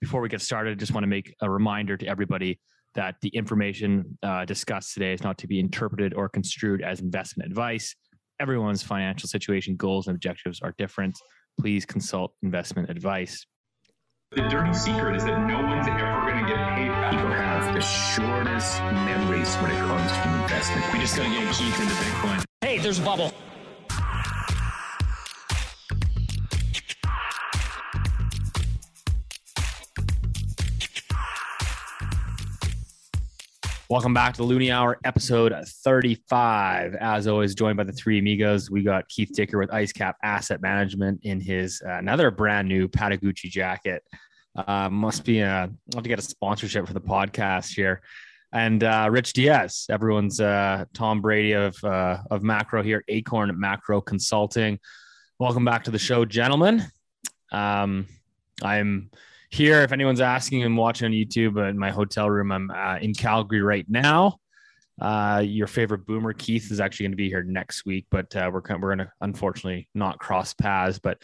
before we get started, I just want to make a reminder to everybody that the information uh, discussed today is not to be interpreted or construed as investment advice. Everyone's financial situation, goals, and objectives are different. Please consult investment advice. The dirty secret is that no one's ever going to get paid back. People have the shortest memories when it comes to investment. We just got to get Keith into Bitcoin. Hey, there's a bubble. Welcome back to the Loonie Hour, episode 35. As always, joined by the three amigos. We got Keith Dicker with IceCap Asset Management in his uh, another brand new Patagucci jacket. Uh, must be a, I'll have to get a sponsorship for the podcast here. And uh, Rich Diaz, everyone's uh, Tom Brady of uh, of Macro here, Acorn Macro Consulting. Welcome back to the show, gentlemen. Um, I'm here. If anyone's asking, I'm watching on YouTube in my hotel room. I'm uh, in Calgary right now. Uh, your favorite boomer Keith is actually going to be here next week, but uh, we're we're going to unfortunately not cross paths. But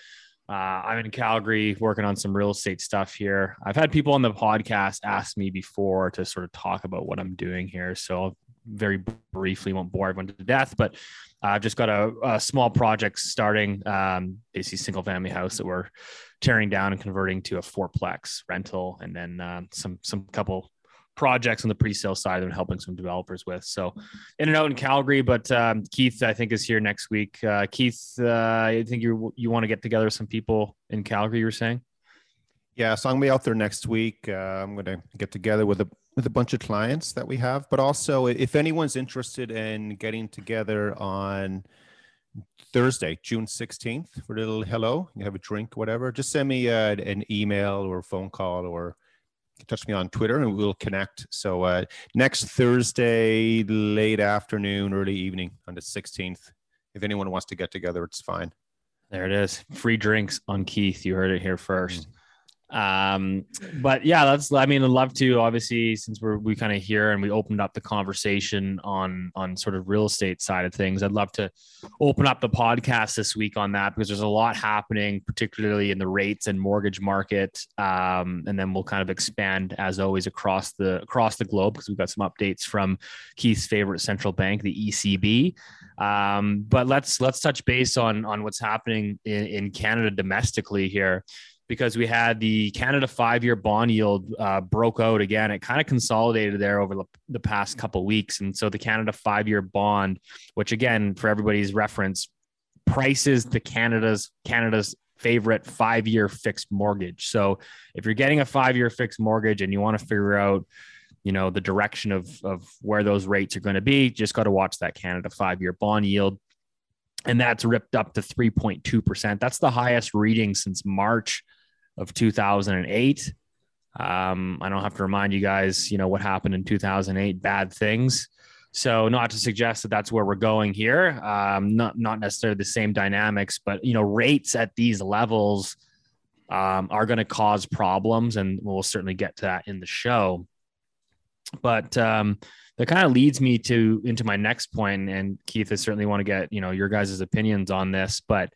uh, I'm in Calgary working on some real estate stuff here. I've had people on the podcast ask me before to sort of talk about what I'm doing here, so I'll very briefly won't bore everyone to death, but I've just got a, a small project starting, um, basically single family house that we're tearing down and converting to a fourplex rental, and then uh, some some couple projects on the pre-sale side and helping some developers with. So in and out in Calgary, but um, Keith, I think is here next week. Uh, Keith, uh, I think you you want to get together with some people in Calgary. You were saying? Yeah, so I'm gonna be out there next week. Uh, I'm gonna get together with a with a bunch of clients that we have, but also if anyone's interested in getting together on Thursday, June 16th for a little hello, you have a drink, whatever, just send me uh, an email or a phone call or touch me on Twitter and we'll connect. So uh, next Thursday, late afternoon, early evening on the 16th. If anyone wants to get together, it's fine. There it is. Free drinks on Keith. You heard it here 1st mm-hmm um but yeah that's i mean i'd love to obviously since we're we kind of here and we opened up the conversation on on sort of real estate side of things i'd love to open up the podcast this week on that because there's a lot happening particularly in the rates and mortgage market. Um and then we'll kind of expand as always across the across the globe because we've got some updates from keith's favorite central bank the ecb um but let's let's touch base on on what's happening in, in canada domestically here because we had the Canada five year bond yield uh, broke out again. It kind of consolidated there over the past couple weeks. And so the Canada five year bond, which again, for everybody's reference, prices the Canada's Canada's favorite five year fixed mortgage. So if you're getting a five year fixed mortgage and you want to figure out, you know, the direction of, of where those rates are going to be, just got to watch that Canada five year bond yield. And that's ripped up to 3.2%. That's the highest reading since March of 2008. Um, I don't have to remind you guys, you know, what happened in 2008, bad things. So not to suggest that that's where we're going here. Um, not, not necessarily the same dynamics, but, you know, rates at these levels um, are going to cause problems. And we'll certainly get to that in the show. But um, that kind of leads me to into my next. And Keith, I certainly want to get, you know, your guys' opinions on this, but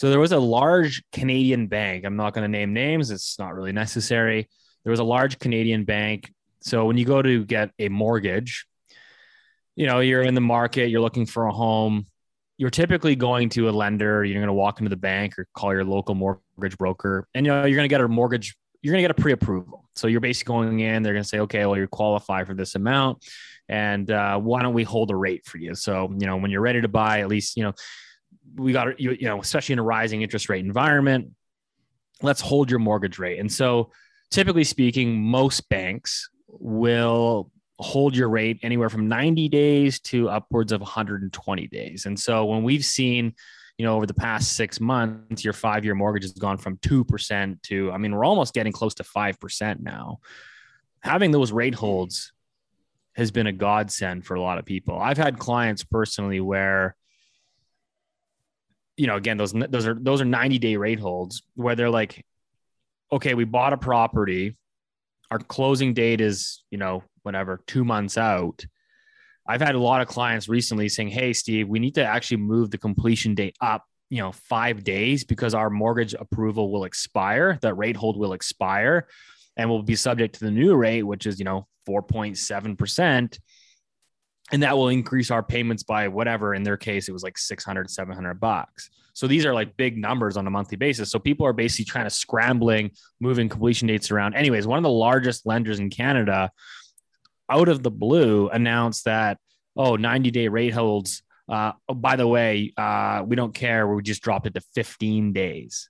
so there was a large Canadian bank. I'm not going to name names, it's not really necessary. There was a large Canadian bank. So when you go to get a mortgage, you know, you're in the market, you're looking for a home, you're typically going to a lender, you're going to walk into the bank or call your local mortgage broker, and you know, you're going to get a mortgage, you're going to get a pre-approval. So you're basically going in, they're going to say, okay, well, you qualify for this amount, and uh, why don't we hold a rate for you? So you know, when you're ready to buy, at least you know we got you, you know, especially in a rising interest rate environment, let's hold your mortgage rate. And so, typically speaking, most banks will hold your rate anywhere from 90 days to upwards of 120 days. And so, when we've seen, you know, over the past six months, your five year mortgage has gone from 2% to, I mean, we're almost getting close to 5% now. Having those rate holds has been a godsend for a lot of people. I've had clients personally where you know, again, those those are those are 90 day rate holds where they're like, okay, we bought a property, our closing date is, you know, whatever, two months out. I've had a lot of clients recently saying, Hey, Steve, we need to actually move the completion date up, you know, five days because our mortgage approval will expire, that rate hold will expire. and will be subject to the new rate, which is, you know, 4.7%. And that will increase our payments by whatever. In their case, it was like 600, 700 bucks. So these are like big numbers on a monthly basis. So people are basically trying to scrambling, moving completion dates around. Anyways, one of the largest lenders in Canada, out of the blue, announced that, oh, 90 day rate holds. Uh, oh, by the way, uh, we don't care. We just dropped it to 15 days.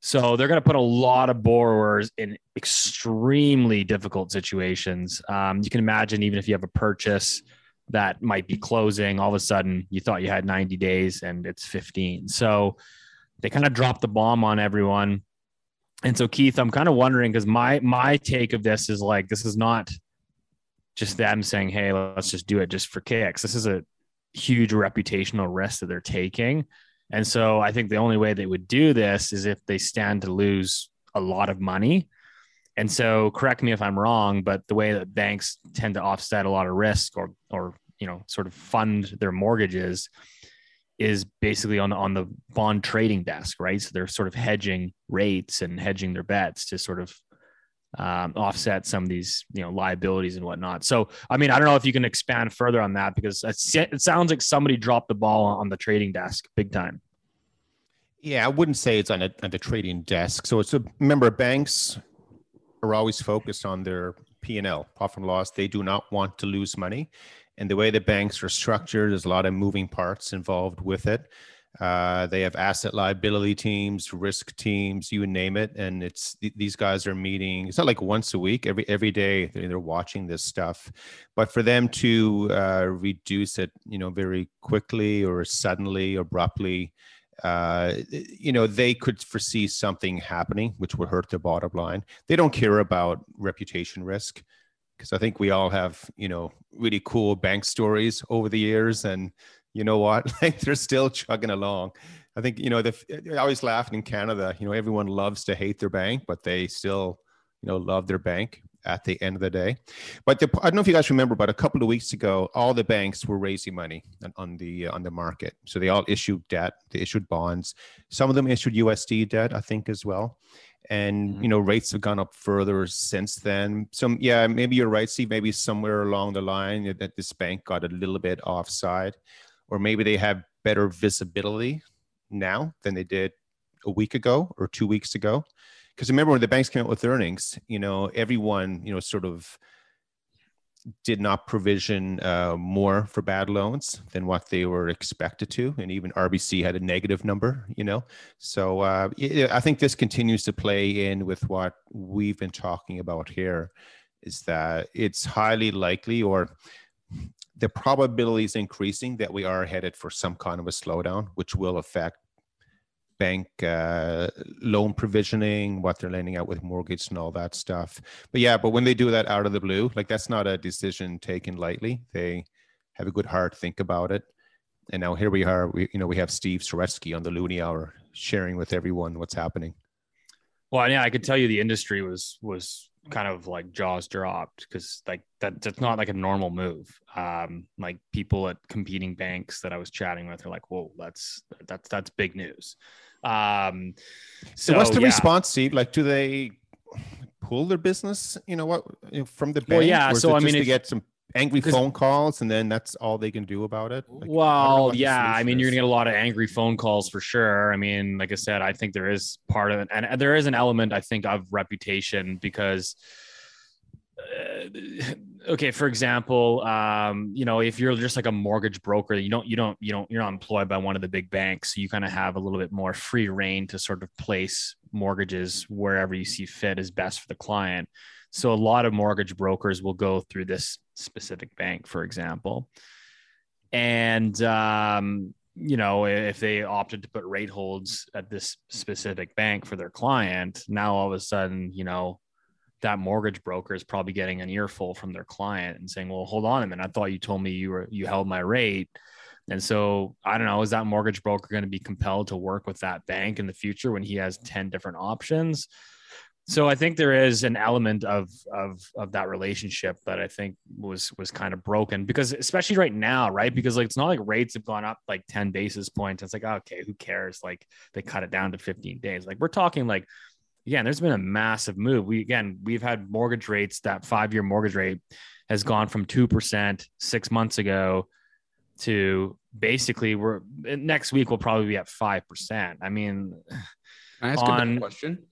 So they're going to put a lot of borrowers in extremely difficult situations. Um, you can imagine, even if you have a purchase that might be closing, all of a sudden you thought you had 90 days and it's 15. So they kind of dropped the bomb on everyone. And so Keith, I'm kind of wondering because my my take of this is like this is not just them saying, "Hey, let's just do it just for kicks." This is a huge reputational risk that they're taking and so I think the only way they would do this is if they stand to lose a lot of money. And so correct me if I'm wrong, but the way that banks tend to offset a lot of risk or or you know sort of fund their mortgages is basically on on the bond trading desk, right? So they're sort of hedging rates and hedging their bets to sort of um, offset some of these you know liabilities and whatnot. So I mean, I don't know if you can expand further on that because it sounds like somebody dropped the ball on the trading desk big time. Yeah, I wouldn't say it's on, the trading desk. So it's a remember banks are always focused on their P and L, profit and loss. They do not want to lose money, and the way the banks are structured, there's a lot of moving parts involved with it. Uh, they have asset liability teams, risk teams, you name it, and it's these guys are meeting. It's not like once a week; every every day they're watching this stuff. But for them to uh, reduce it, you know, very quickly or suddenly, abruptly, uh, you know, they could foresee something happening which would hurt their bottom line. They don't care about reputation risk because I think we all have, you know, really cool bank stories over the years, and you know what? Like they're still chugging along. I think you know the I always laugh in Canada. You know, everyone loves to hate their bank, but they still you know love their bank at the end of the day. But the, I don't know if you guys remember, but a couple of weeks ago, all the banks were raising money on the on the market. So they all issued debt, they issued bonds. Some of them issued USD debt, I think, as well. And mm-hmm. you know, rates have gone up further since then. So yeah, maybe you're right, Steve. Maybe somewhere along the line that this bank got a little bit offside or maybe they have better visibility now than they did a week ago or two weeks ago. Because remember when the banks came out with earnings, you know, everyone, you know, sort of did not provision uh, more for bad loans than what they were expected to, and even RBC had a negative number. You know, so uh, I think this continues to play in with what we've been talking about here, is that it's highly likely, or the probability is increasing that we are headed for some kind of a slowdown, which will affect bank uh, loan provisioning, what they're lending out with mortgage and all that stuff. But yeah, but when they do that out of the blue, like that's not a decision taken lightly. They have a good heart, think about it. And now here we are, we, you know, we have Steve Saretsky on the Loonie Hour sharing with everyone what's happening. Well, yeah, I could tell you the industry was was kind of like jaws dropped because like that that's not like a normal move. Um, like people at competing banks that I was chatting with are like, "Whoa, that's that's that's big news." Um, so, so what's the yeah. response, Steve? Like, do they pull their business? You know what from the bank? Well, yeah. So I mean, to get some angry phone calls and then that's all they can do about it? Like, well yeah i mean you're gonna get a lot of angry phone calls for sure. I mean like i said i think there is part of it and there is an element i think of reputation because uh, okay for example um, you know if you're just like a mortgage broker you don't you don't you don't you're not employed by one of the big banks so you kind of have a little bit more free reign to sort of place mortgages wherever you see fit is best for the client so a lot of mortgage brokers will go through this specific bank, for example. And, um, you know, if they opted to put rate holds at this specific bank for their client, now all of a sudden, you know, that mortgage broker is probably getting an earful from their client and saying, "Well, hold on a minute. I thought you told me you were you held my rate." And so I don't know, is that mortgage broker going to be compelled to work with that bank in the future when he has 10 different options? So I think there is an element of of of that relationship that I think was was kind of broken because especially right now, right? Because like it's not like rates have gone up like 10 basis points. It's like, oh, okay, who cares? Like they cut it down to 15 days. Like we're talking like again, there's been a massive move. We again, we've had mortgage rates that five year mortgage rate has gone from two percent six months ago to basically we're next week we'll probably be at five percent. I mean, Can I ask On- a question?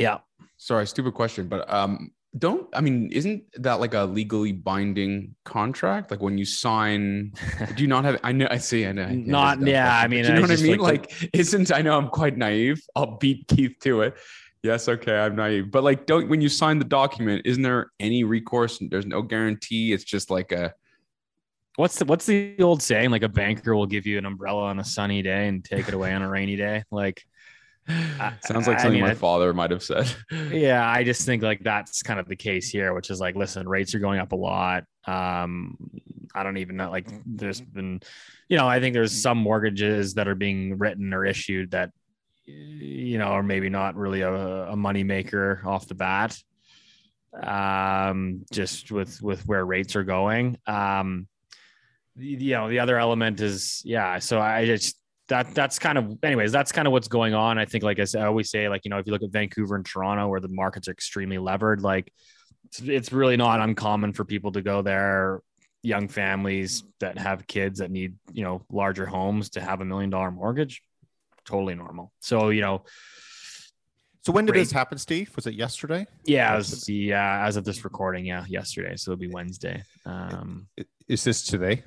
Yeah, Sorry, stupid question, but um, don't I mean, isn't that like a legally binding contract? Like when you sign, do you not have? I know, I see, I know. I Not- this is a dumb yeah, I question, but mean, do you know I what I mean? like Like, isn't I know I'm quite naive. I'll beat Keith to it. Yes, okay, I'm naive, but like, don't when you sign the document, isn't there any recourse? There's no guarantee. It's just like a what's the what's the old saying? Like a banker will give you an umbrella on a sunny day and take it away on a rainy day. Like, I- sounds like I something mean, my I- father might have said. yeah, I just think like that's kind of the case here, which is like, listen, rates are going up a lot. Um, I don't even know. Like, there's been, you know, I think there's some mortgages that are being written or issued that, you know, are maybe not really a, a money maker off the bat. Um, just with with where rates are going. Um, you know, the other element is yeah. So I just that that's kind of anyways that's kind of what's going on i think like I, said, I always say like you know if you look at vancouver and toronto where the markets are extremely levered like it's, it's really not uncommon for people to go there young families that have kids that need you know larger homes to have a million dollar mortgage totally normal so you know So when did Great. this happen, Steve? Was it yesterday? yeah uh, as of this recording yeah yesterday so it'll be wednesday um Is this today?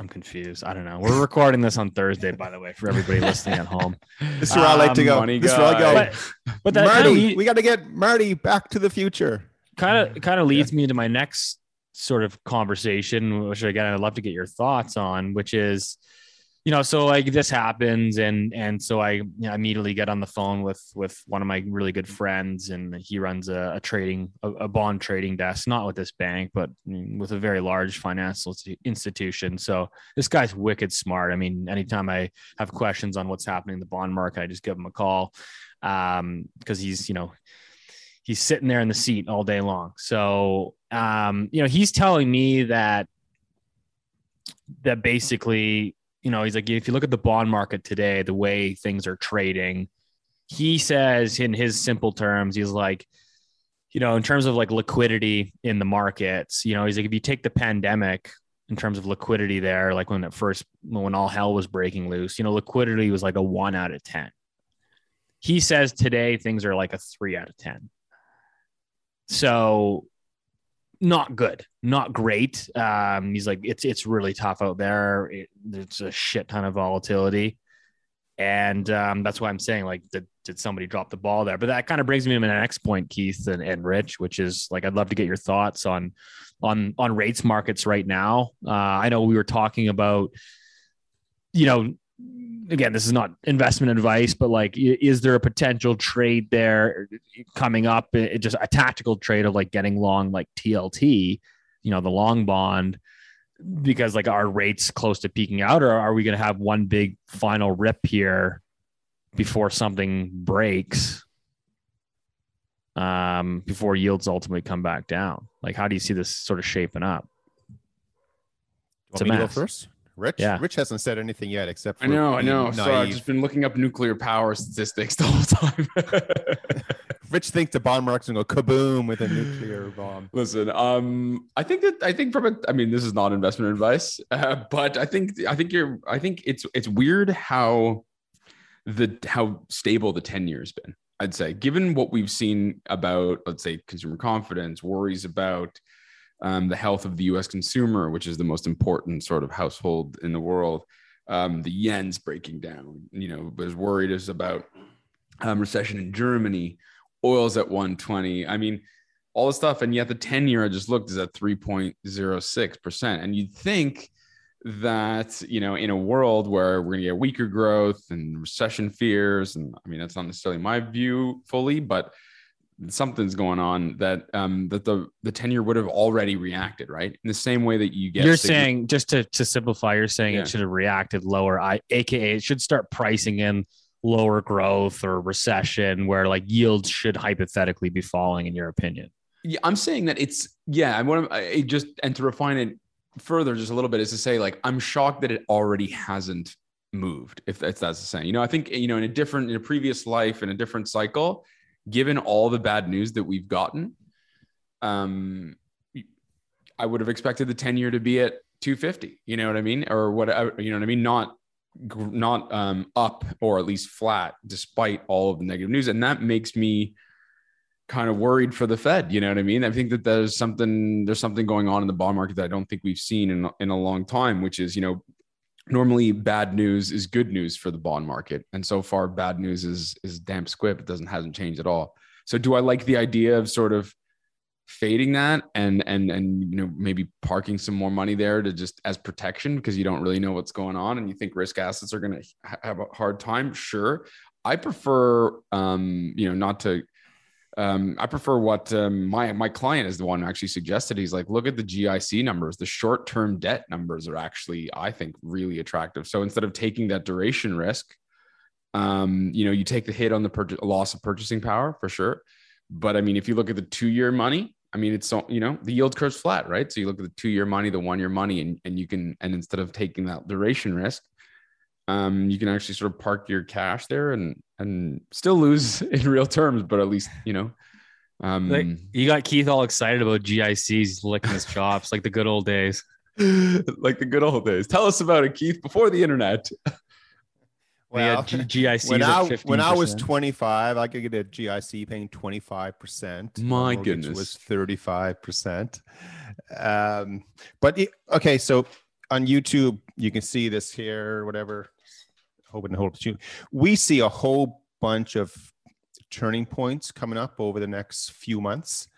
I'm confused i don't know we're recording this on thursday by the way for everybody listening at home This is where I like to Um, go. money This is where I go. but but that kind of Marty, we got to get Marty back to the future. kind of kind of leads me into my next sort of conversation which again i'd love to get your thoughts on which is you know so like this happens and and so i you know, immediately get on the phone with with one of my really good friends and he runs a, a trading a, a bond trading desk not with this bank but with a very large financial institution so this guy's wicked smart i mean anytime i have questions on what's happening in the bond market i just give him a call um because he's you know he's sitting there in the seat all day long. So, um, you know, he's telling me that that basically, you know, he's like, if you look at the bond market today, the way things are trading, he says in his simple terms, he's like, you know, in terms of like liquidity in the markets, you know, he's like, if you take the pandemic in terms of liquidity there, like when it first, when all hell was breaking loose, you know, liquidity was like a one out of 10. He says today things are like a three out of 10. So not good, not great. Um, he's like, it's it's really tough out there. It, there's a shit ton of volatility, and um, that's why I'm saying like, did did somebody drop the ball there? But that kind of brings me to my next point, Keith and, and Rich, which is like, I'd love to get your thoughts on on on rates markets right now. Uh, I know we were talking about, you know, again, this is not investment advice, but like, is there a potential trade there coming up? It, just a tactical trade of like getting long, like TLT, you know, the long bond, because like our rates close to peaking out, or are we going to have one big final rip here before something breaks? Um, before yields ultimately come back down. Like, how do you see this sort of shaping up? It's a me to go mess. first? Rich? Yeah. Rich hasn't said anything yet except for I know, I being know. So I've just been looking up nuclear power statistics the whole time. Rich thinks the bomb market's gonna go kaboom with a nuclear bomb. Listen, um, I think that I think from a, I mean, this is not investment advice, uh, but I think I think you're, I think it's it's weird how the how stable the ten year's been. I'd say, given what we've seen about, let's say, consumer confidence, worries about um, the health of the U.S. consumer, which is the most important sort of household in the world. Um, the yen's breaking down. You know, was worried is about um, recession in Germany. Oil's at 120. I mean, all the stuff, and yet the 10 year I just looked is at 3.06 percent. And you'd think that you know, in a world where we're gonna get weaker growth and recession fears, and I mean that's not necessarily my view fully, but something's going on that um that the the 10 year would have already reacted right in the same way that you get you're saying just to, to simplify you're saying Yeah. it should have reacted lower i aka it should start pricing in lower growth or recession where like yields should hypothetically be falling in your opinion Yeah, I'm saying that it's yeah. I want to I just and to refine it further just a little bit is to say like I'm shocked that it already hasn't moved, if that's that's the saying. You know, I think you know in a different in a previous life in a different cycle, given all the bad news that we've gotten, um, I would have expected the 10 year to be at 250, you know what I mean? Or what, you know what I mean? Not, not um, up or at least flat despite all of the negative news. And that makes me kind of worried for the Fed. You know what I mean? I think that there's something, there's something going on in the bond market that I don't think we've seen in, in a long time, which is, you know, normally bad news is good news for the bond market. And so far bad news is, is damp squib. It doesn't, hasn't changed at all. So do I like the idea of sort of fading that and and and you know maybe parking some more money there to just as protection because you don't really know what's going on and you think risk assets are going to have a hard time sure i prefer um you know not to um, I prefer what um, my my client is the one who actually suggested. He's like, look at the GIC numbers. The short term debt numbers are actually, I think, really attractive. So instead of taking that duration risk, um, you know, you take the hit on the pur- loss of purchasing power for sure. But I mean, if you look at the two year money, I mean, it's so you know the yield curve's flat, right? So you look at the two year money, the one year money, and and you can and instead of taking that duration risk, um, you can actually sort of park your cash there and and still lose in real terms, but at least you know. Um, like, you got Keith all excited about GICs licking his chops like the good old days. like the good old days. Tell us about it, Keith, before the internet. Well, G- GICs when I, when I was 25, I could get a GIC paying 25%. My goodness. was 35%. Um, but okay, so on YouTube, you can see this here, whatever. Hoping to hold you. We see a whole bunch of turning points coming up over the next few months.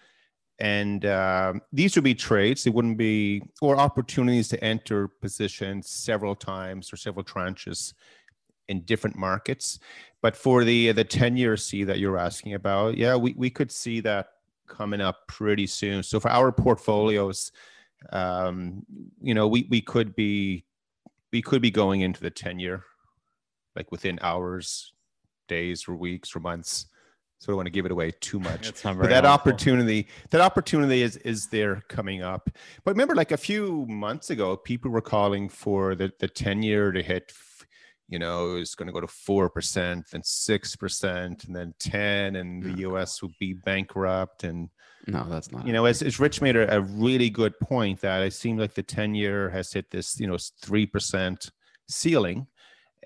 And uh, these would be trades. They wouldn't be, or opportunities to enter positions several times or several tranches in different markets. But for the the 10 year C that you're asking about, yeah, we, we could see that coming up pretty soon. So for our portfolios, um, you know, we, we could be we could be going into the 10 year, like within hours, days, or weeks, or months. So I don't want to give it away too much. but that helpful. opportunity, that opportunity is is there coming up. But remember, like a few months ago, people were calling for the the 10 year to hit you know, it's going to go to 4%, then 6%, and then 10, and the oh, US will be bankrupt. And no, that's not. You know, as, as Rich made a, a really good point that it seems like the 10 year has hit this, you know, 3% ceiling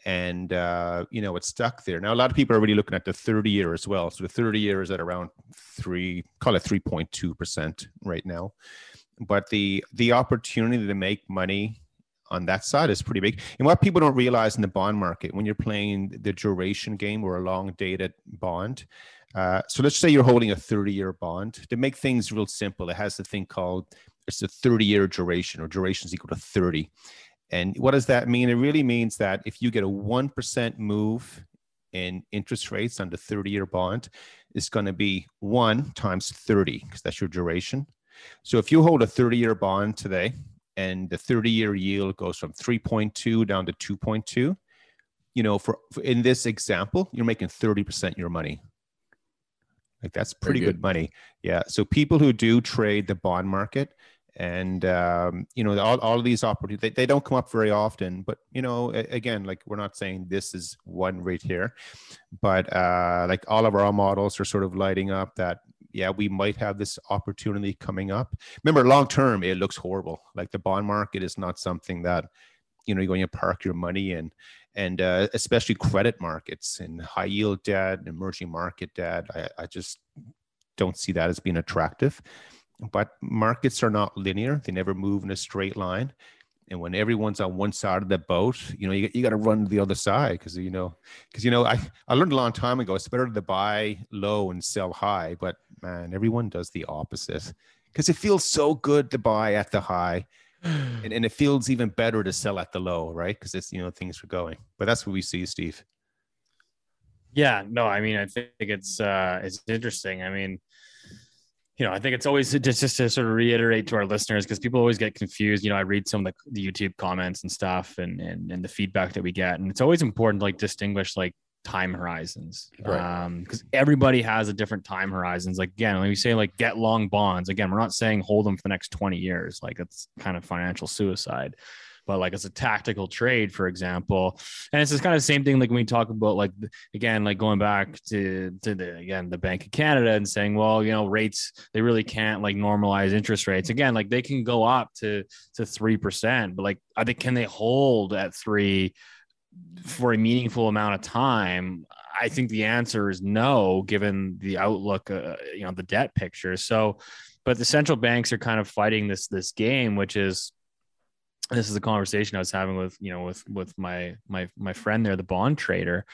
and uh, you know it's stuck there. Now a lot of people are really looking at the 30 year as well. So the 30 year is at around three, call it 3.2 percent right now. But the the opportunity to make money on that side is pretty big. And what people don't realize in the bond market, when you're playing the duration game or a long dated bond, uh, so let's say you're holding a 30 year bond. To make things real simple, it has a thing called it's a 30 year duration or duration is equal to 30. And what does that mean? It really means that if you get a 1% move in interest rates on the 30 year bond, it's going to be one times 30 because that's your duration. So if you hold a 30 year bond today, and the 30 year yield goes from 3.2 down to 2.2 you know for, for, in this example you're making 30% your money like that's pretty good. good. money yeah so people who do trade the bond market and um, you know all, all of these opportunities they, they don't come up very often but you know again like we're not saying this is one right here but uh, like all of our models are sort of lighting up that yeah, we might have this opportunity coming up. Remember, long term, it looks horrible. Like the bond market is not something that you know you're going to park your money in, and uh, especially credit markets and high yield debt, emerging market debt. I, I just don't see that as being attractive. But markets are not linear; they never move in a straight line. And when everyone's on one side of the boat you know you, you got to run to the other side because you know because you know I, I learned a long time ago it's better to buy low and sell high but man everyone does the opposite. Because it feels so good to buy at the high and, and it feels even better to sell at the low right? Because it's you know things are going. But that's what we see steve. Yeah no i mean i think it's uh it's interesting. I mean you know, I think it's always just, just to sort of reiterate to our listeners because people always get confused. You know, I read some of the, the YouTube comments and stuff and, and and the feedback that we get, and it's always important to like distinguish like time horizons, right? Um, because everybody has a different time horizons. Like again, when we say like get long bonds, again, we're not saying hold them for the next twenty years. Like it's kind of financial suicide. But like as a tactical trade, for example. And it's just kind of same thing like when we talk about like again, like going back to to the again the Bank of Canada and saying, well, you know, rates they really can't like normalize interest rates. Again, like they can go up to to three percent, but like I think can they hold at three for a meaningful amount of time? I think the answer is no, given the outlook, uh, you know, the debt picture. So, but the central banks are kind of fighting this this game, which is this is a conversation I was having with you know with with my my my friend there, the bond trader,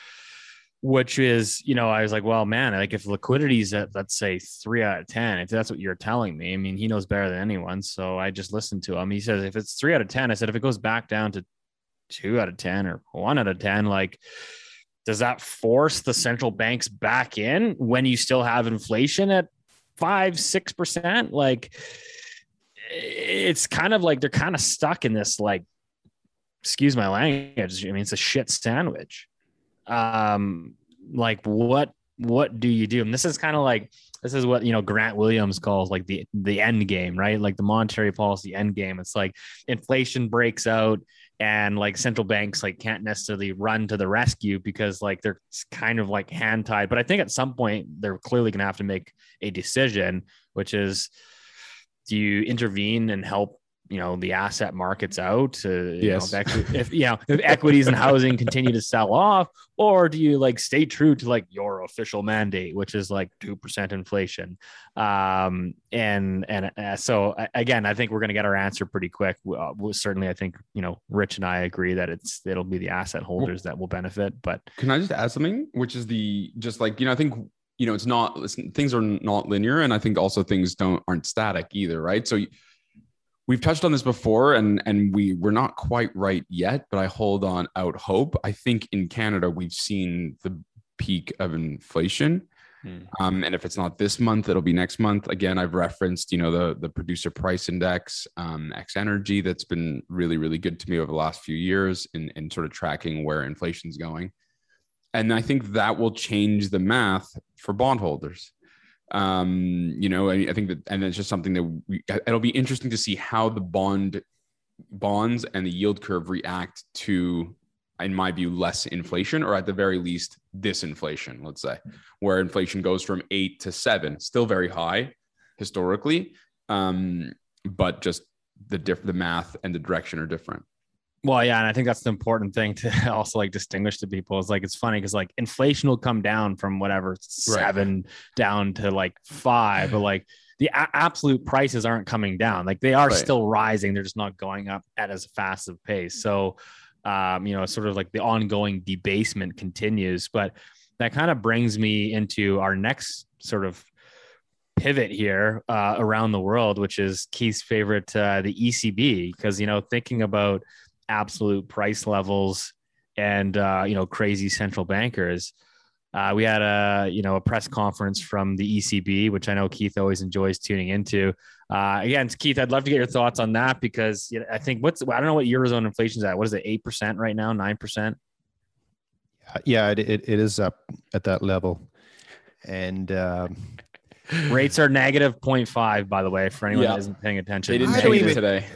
which is you know I was like, well, man, like if liquidity is at let's say three out of ten, if that's what you're telling me, I mean, he knows better than anyone, so I just listened to him. He says if it's three out of ten, I said if it goes back down to two out of ten or one out of ten, like does that force the central banks back in when you still have inflation at five six percent like it's kind of like they're kind of stuck in this like excuse my language i mean it's a shit sandwich. Um like what what do you do? And this is kind of like this is what you know grant williams calls like the the end game right? Like the monetary policy end game. It's like inflation breaks out and like central banks like can't necessarily run to the rescue because like they're kind of like hand tied but i think at some point they're clearly going to have to make a decision which is do you intervene and help you know the asset markets out to yes. know, if, equi- if you know if equities and housing continue to sell off or do you like stay true to like your official mandate which is like 2% inflation um and and uh, so again i think we're going to get our answer pretty quick uh, we'll, certainly i think you know rich and i agree that it's it'll be the asset holders that will benefit but can i just add something which is the just like you know i think you know it's not listen, things are not linear and i think also things don't aren't static either right? So we've touched on this before and and we we're not quite right yet but i hold on out hope. I think in canada we've seen the peak of inflation. Hmm. um, and if it's not this month it'll be next month. Again i've referenced you know the the producer price index um, x energy that's been really really good to me over the last few years in, in sort of tracking where inflation's going and i think that will change the math for bondholders um, you know, I, I, think that, and it's just something that we, it'll be interesting to see how the bond bonds and the yield curve react to, in my view, less inflation, or at the very least, disinflation. Let's say, where inflation goes from eight to seven, still very high historically, um, but just the diff- the math and the direction are different. Well, yeah, and I think that's the important thing to also like distinguish to people is like it's funny because like inflation will come down from whatever seven right. down to like five, but like the a- absolute prices aren't coming down. Like they are right. still rising, they're just not going up at as fast of a pace. So, um, you know, sort of like the ongoing debasement continues. But that kind of brings me into our next sort of pivot here uh, around the world, which is Keith's favorite, uh, the ECB, because you know thinking about absolute price levels and uh, you know crazy central bankers. Uh, we had a you know a press conference from the ECB, which I know Keith always enjoys tuning into. Uh, again, Keith, I'd love to get your thoughts on that because you know, I think what's I don't know what eurozone inflation is at. What is it? Eight percent right now? Nine percent? Yeah, it, it, it is up at that level, and um, rates are negative 0.5, By the way, for anyone yeah. that isn't paying attention, they didn't change it today.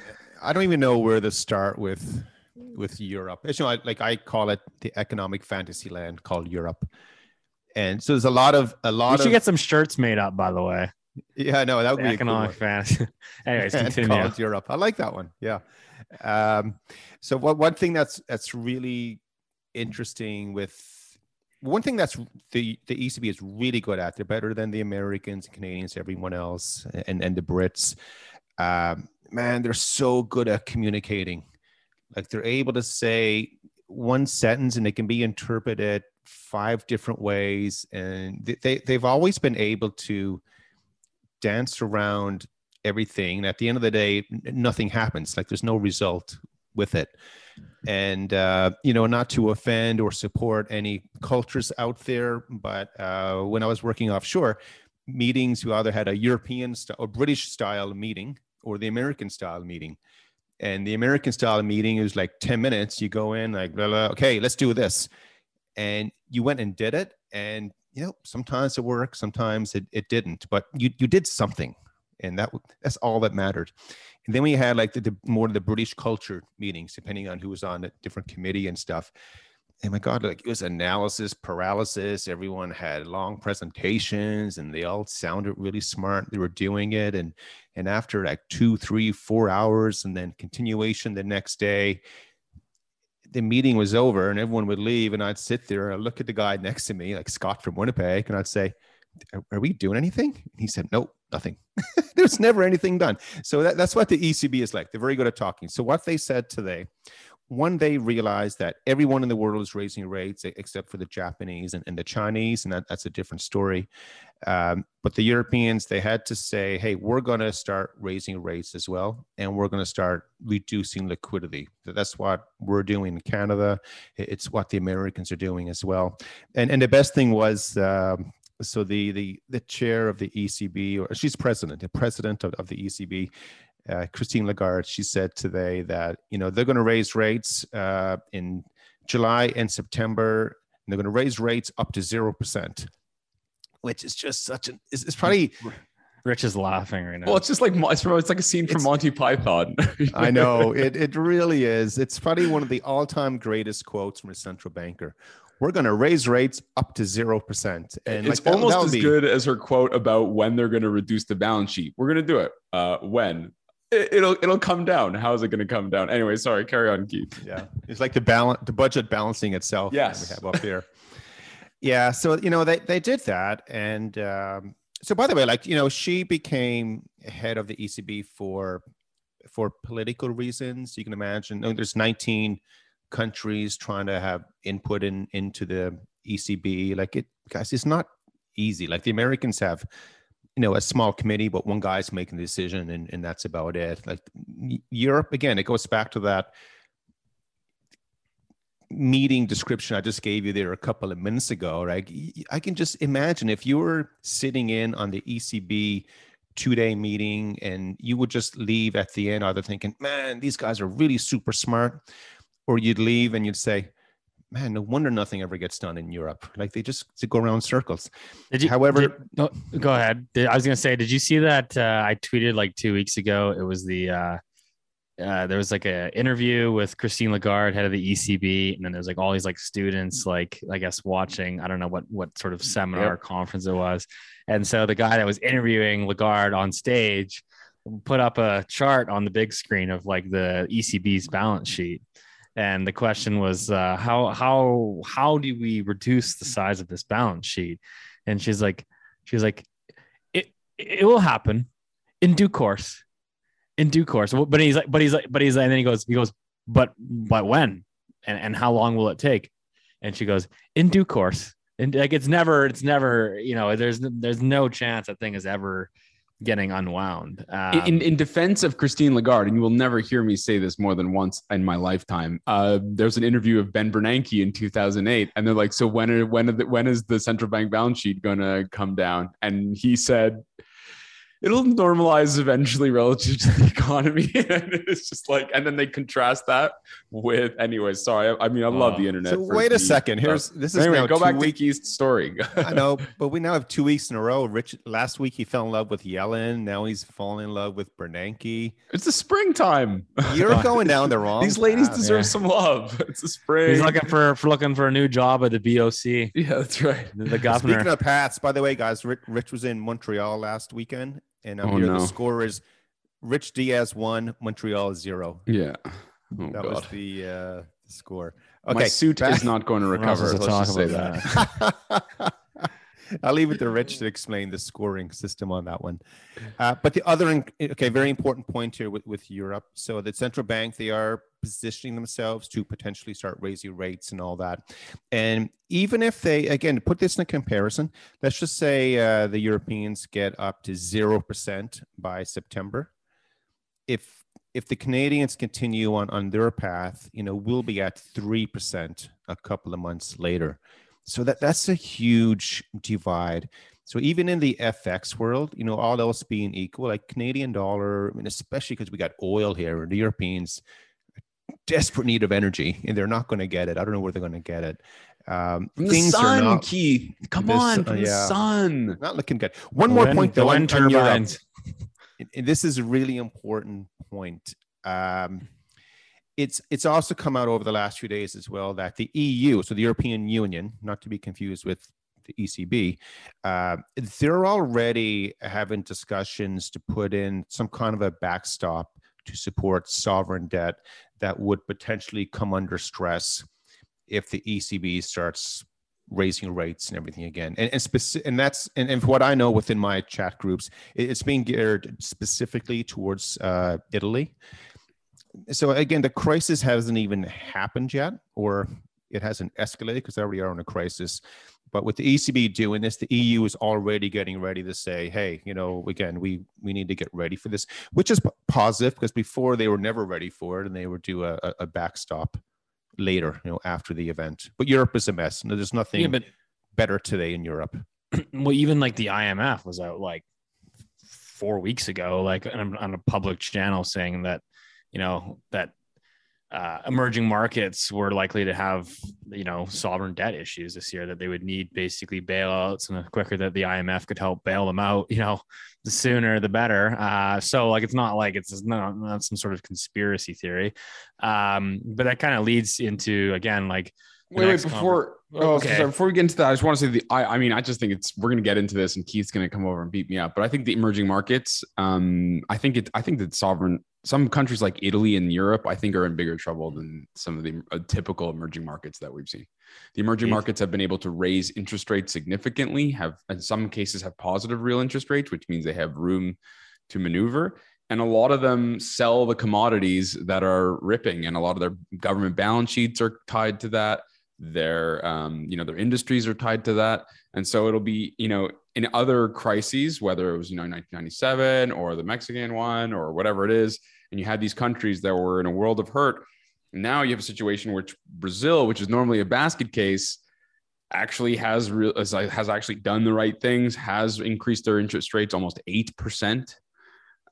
I don't even know where to start with with Europe. It's, you know, like I call it the economic fantasy land called Europe. And so there's a lot of a lot. We should of, get some shirts made up, by the way. Yeah, no, that would be economic cool fantasy. Anyways, continue. Europe. I like that one. Yeah. Um, so what one thing that's that's really interesting with one thing that's the the ECB is really good at. They're better than the Americans, Canadians, everyone else, and and the Brits. Um, man, they're so good at communicating. Like they're able to say one sentence and it can be interpreted five different ways. And they, they've always been able to dance around everything. And at the end of the day, nothing happens. Like there's no result with it. And, uh, you know, not to offend or support any cultures out there, but uh, when I was working offshore, meetings, we either had a European st- or British style meeting or the American style meeting. And the American style meeting is like 10 minutes. You go in, like, blah, blah, okay, let's do this. And you went and did it. And, you know, sometimes it worked, sometimes it, it didn't, but you, you did something. and that that's all that mattered. And then we had like the, the more the British culture meetings, depending on who was on a different committee and stuff. And my God, like it was analysis paralysis. Everyone had long presentations, and they all sounded really smart. They were doing it, and and after like two, three, four hours, and then continuation the next day, the meeting was over, and everyone would leave, and I'd sit there and I'd look at the guy next to me, like Scott from Winnipeg, and I'd say, "Are, we doing anything?" And he said, "Nope, nothing." There's never anything done. So that, that's what the ECB is like. They're very good at talking. So what they said today one they realized that everyone in the world is raising rates except for the Japanese and, and the Chinese, and that, that's a different story. Um, but the Europeans, they had to say, hey, we're going to start raising rates as well, and we're going to start reducing liquidity. That's what we're doing in Canada. It's what the Americans are doing as well. And, and the best thing was, um, so the, the the chair of the ECB, or she's president, the president of, of the ECB, uh, Christine Lagarde, she said today that you know they're going to raise rates uh, in July and September, and they're going to raise rates up to zero percent, which is just such an. It's, it's, probably. Rich is laughing right now. Well, it's just like it's, from, it's like a scene from it's, Monty Python. I know it. It really is. It's probably one of the all-time greatest quotes from a central banker we're going to raise rates up to 0%. And it's like, almost as be... good as her quote about when they're going to reduce the balance sheet. We're going to do it. Uh, when? It, will it'll come down. How is it going to come down? Anyway, sorry. Carry on, Keith. Yeah, it's like the balance, the budget balancing itself. Yes, we have up here. yeah, so you know they they did that, and um, so by the way, like you know, she became head of the ECB for for political reasons. You can imagine. there's 19 countries trying to have input in into the ECB. Like it, guys, it's not easy. Like the Americans have you know a small committee but one guy's making the decision and, and that's about it. Like europe again it goes back to that meeting description i just gave you there a couple of minutes ago right? I can just imagine if you were sitting in on the ecb two day meeting and you would just leave at the end either thinking man these guys are really super smart or you'd leave and you'd say man, no wonder nothing ever gets done in Europe. Like they just go around circles. Did you, However, did, no, go ahead. I was gonna say, did you see that? Uh, I tweeted like two weeks ago. It was the uh, uh, there was like an interview with Christine Lagarde, head of the ECB, and then there's like all these like students, like I guess watching. I don't know what what sort of seminar yep. conference it was, and so the guy that was interviewing Lagarde on stage put up a chart on the big screen of like the ECB's balance sheet and the question was uh, how how how do we reduce the size of this balance sheet? And she's like she's like it it will happen in due course in due course. But he's like but he's like but he's like and then he goes he goes but but when? And and how long will it take? And she goes in due course. And like it's never it's never you know there's there's no chance that thing is ever getting unwound. Um, in, in defense of Christine Lagarde, and you will never hear me say this more than once in my lifetime. Uh, there's an interview of Ben Bernanke in 2008, and they're like, "So when are, when are the, when is the central bank balance sheet going to come down?" And he said, it'll normalize eventually relative to the economy. and it's just like, and then they contrast that with, anyways. Sorry, I, I mean, I love uh, the internet. So wait a second. Here's this is anyway. go back week, to Keith's story. I know, but we now have two weeks in a row. Rich last week he fell in love with Yellen. Now he's falling in love with Bernanke. It's the springtime. You're going down the wrong. These ladies path, deserve some love. It's the spring. He's looking for, for looking for a new job at the BOC. Yeah, that's right. The governor. Speaking of paths, by the way, guys, Rich, Rich was in Montreal last weekend and I'm oh, here no. the score is Rich Diaz one, Montreal zero. Yeah, oh, that God. was the, uh, the score. Okay, my suit back. is not going to recover. Let's just say that. I'll leave it to Rich to explain the scoring system on that one. Uh, but the other, okay, very important point here with, with Europe. So the central bank, they are positioning themselves to potentially start raising rates and all that. And even if they, again, put this in a comparison, let's just say uh, the Europeans get up to 0% by September. If if the Canadians continue on, on their path, you know, we'll be at 3% a couple of months later. So that that's a huge divide. So even in the FX world, you know, all else being equal, like Canadian dollar, I mean, especially because we got oil here, and the Europeans desperate need of energy, and they're not going to get it. I don't know where they're going to get it. Um, from the sun, not, Keith. Come on, from yeah, the sun. Not looking good. One more point, though. The wind turbines. And this is a really important point. Um, it's it's also come out over the last few days as well that the EU, so the European Union, not to be confused with the ECB, uh, they're already having discussions to put in some kind of a backstop to support sovereign debt that would potentially come under stress if the ECB starts raising rates and everything again. And and, speci- and that's and, and what I know within my chat groups, it's being geared specifically towards uh, Italy. So again, the crisis hasn't even happened yet, or it hasn't escalated because they already are in a crisis. But with the ECB doing this, the EU is already getting ready to say, "Hey, you know, again, we we need to get ready for this," which is positive because before they were never ready for it, and they would do a, a backstop later, you know, after the event. But Europe is a mess. No, there's nothing Yeah, but better today in Europe. well, even like the IMF was out like four weeks ago, like on, on a public channel saying that, you know, that uh, emerging markets were likely to have, you know, sovereign debt issues this year, that they would need basically bailouts and the quicker that the IMF could help bail them out, you know, the sooner the better. Uh, so like, it's not like it's not, not some sort of conspiracy theory. Um, but that kind of leads into, again, like, Wait, wait, before oh, Okay. sorry, before we get into that, I just want to say the I, I mean, I just think it's we're gonna get into this and Keith's gonna come over and beat me up. But I think the emerging markets, um, I think it I think that sovereign some countries like Italy and Europe, I think are in bigger trouble than some of the uh, typical emerging markets that we've seen. The emerging markets have been able to raise interest rates significantly, have in some cases have positive real interest rates, which means they have room to maneuver. And a lot of them sell the commodities that are ripping, and a lot of their government balance sheets are tied to that their um, you know their industries are tied to that. And so it'll be you know in other crises whether it was you know 1997 or the mexican one or whatever it is and you had these countries that were in a world of hurt now you have a situation which brazil which is normally a basket case actually has real has actually done the right things has increased their interest rates almost 8%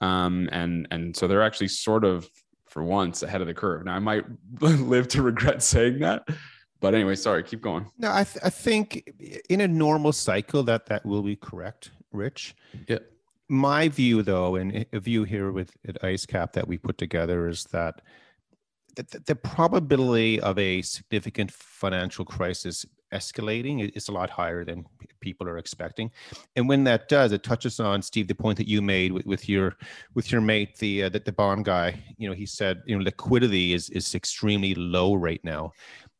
um, and and so they're actually sort of for once ahead of the curve. Now i might live to regret saying that but anyway, sorry, keep going. No, I, th- I think in a normal cycle that that will be correct, Rich. Yeah. My view, though, and a view here with at IceCap that we put together is that the, the- probability of a significant financial crisis escalating is a lot higher than people are expecting. And when that does, it touches on Steve the point that you made with, with your with your mate, the, uh, the the bond guy. You know, he said you know liquidity is is extremely low right now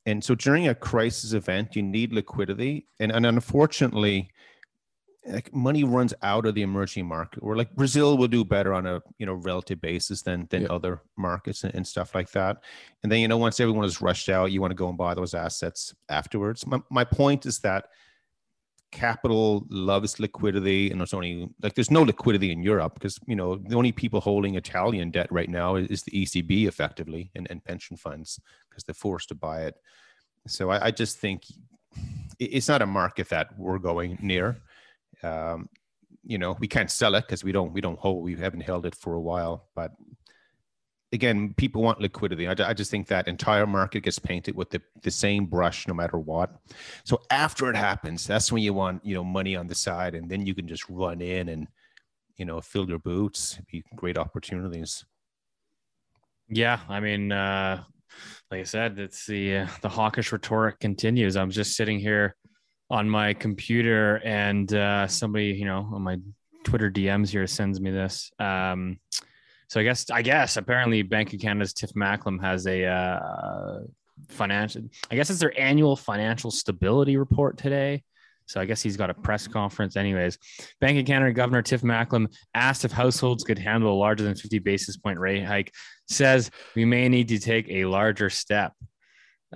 and so during a crisis event you need liquidity. And, and unfortunately like money runs out of the emerging market or like brazil will do better on a you know relative basis than than Yeah. other markets and, and stuff like that. And then you know once everyone is rushed out you want to go and buy those assets afterwards. My, my point is that capital loves liquidity and there's only like there's no liquidity in europe because you know the only people holding italian debt right now is, is the ecb effectively and, and pension funds because they're forced to buy it. So I, I just think it- it's not a market that we're going near. Um, you know we can't sell it because we don't we don't hold we haven't held it for a while but again people want liquidity I, I just think that entire market gets painted with the, the same brush no matter what so after it happens that's when you want you know money on the side and then you can just run in and you know fill your boots It'd be great opportunities Yeah, I mean, uh, like I said, it's the uh, the hawkish rhetoric continues. I'm just sitting here on my computer, and uh, somebody, you know, on my Twitter DMs here sends me this. Um, so I guess, I guess, apparently, Bank of Canada's Tiff Macklem has a uh, financial. I guess it's their annual financial stability report today. So I guess he's got a press conference. Anyways, Bank of Canada Governor Tiff Macklem asked if households could handle a larger than 50 basis point rate hike says we may need to take a larger step.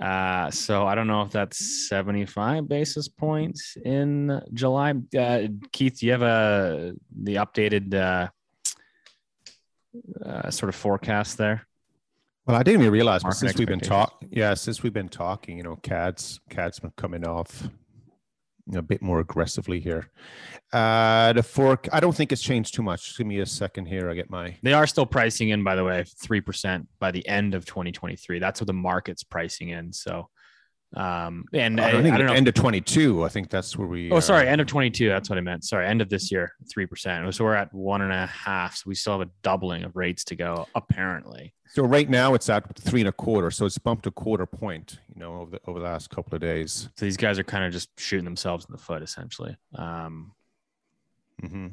Uh, so I don't know if that's 75 basis points in July. Uh, Keith, do you have a the updated uh, sort of forecast there? Well, I didn't even realize, since we've been talking, yeah, since we've been talking, you know, CAD's CAD's been coming off a bit more aggressively here. Uh, the fork, I don't think it's changed too much. Give me a second here. I get my They are still pricing in, by the way, three percent by the end of 2023. That's what the market's pricing in. So Um, and I, I, I don't know. end of 22. I think that's where we. Oh, uh, sorry, end of 22. That's what I meant. Sorry, end of this year, three percent. So we're at one and a half. So we still have a doubling of rates to go, apparently. So right now it's at three and a quarter. So it's bumped a quarter point. You know, over the over the last couple of days. So these guys are kind of just shooting themselves in the foot, essentially. Um, hmm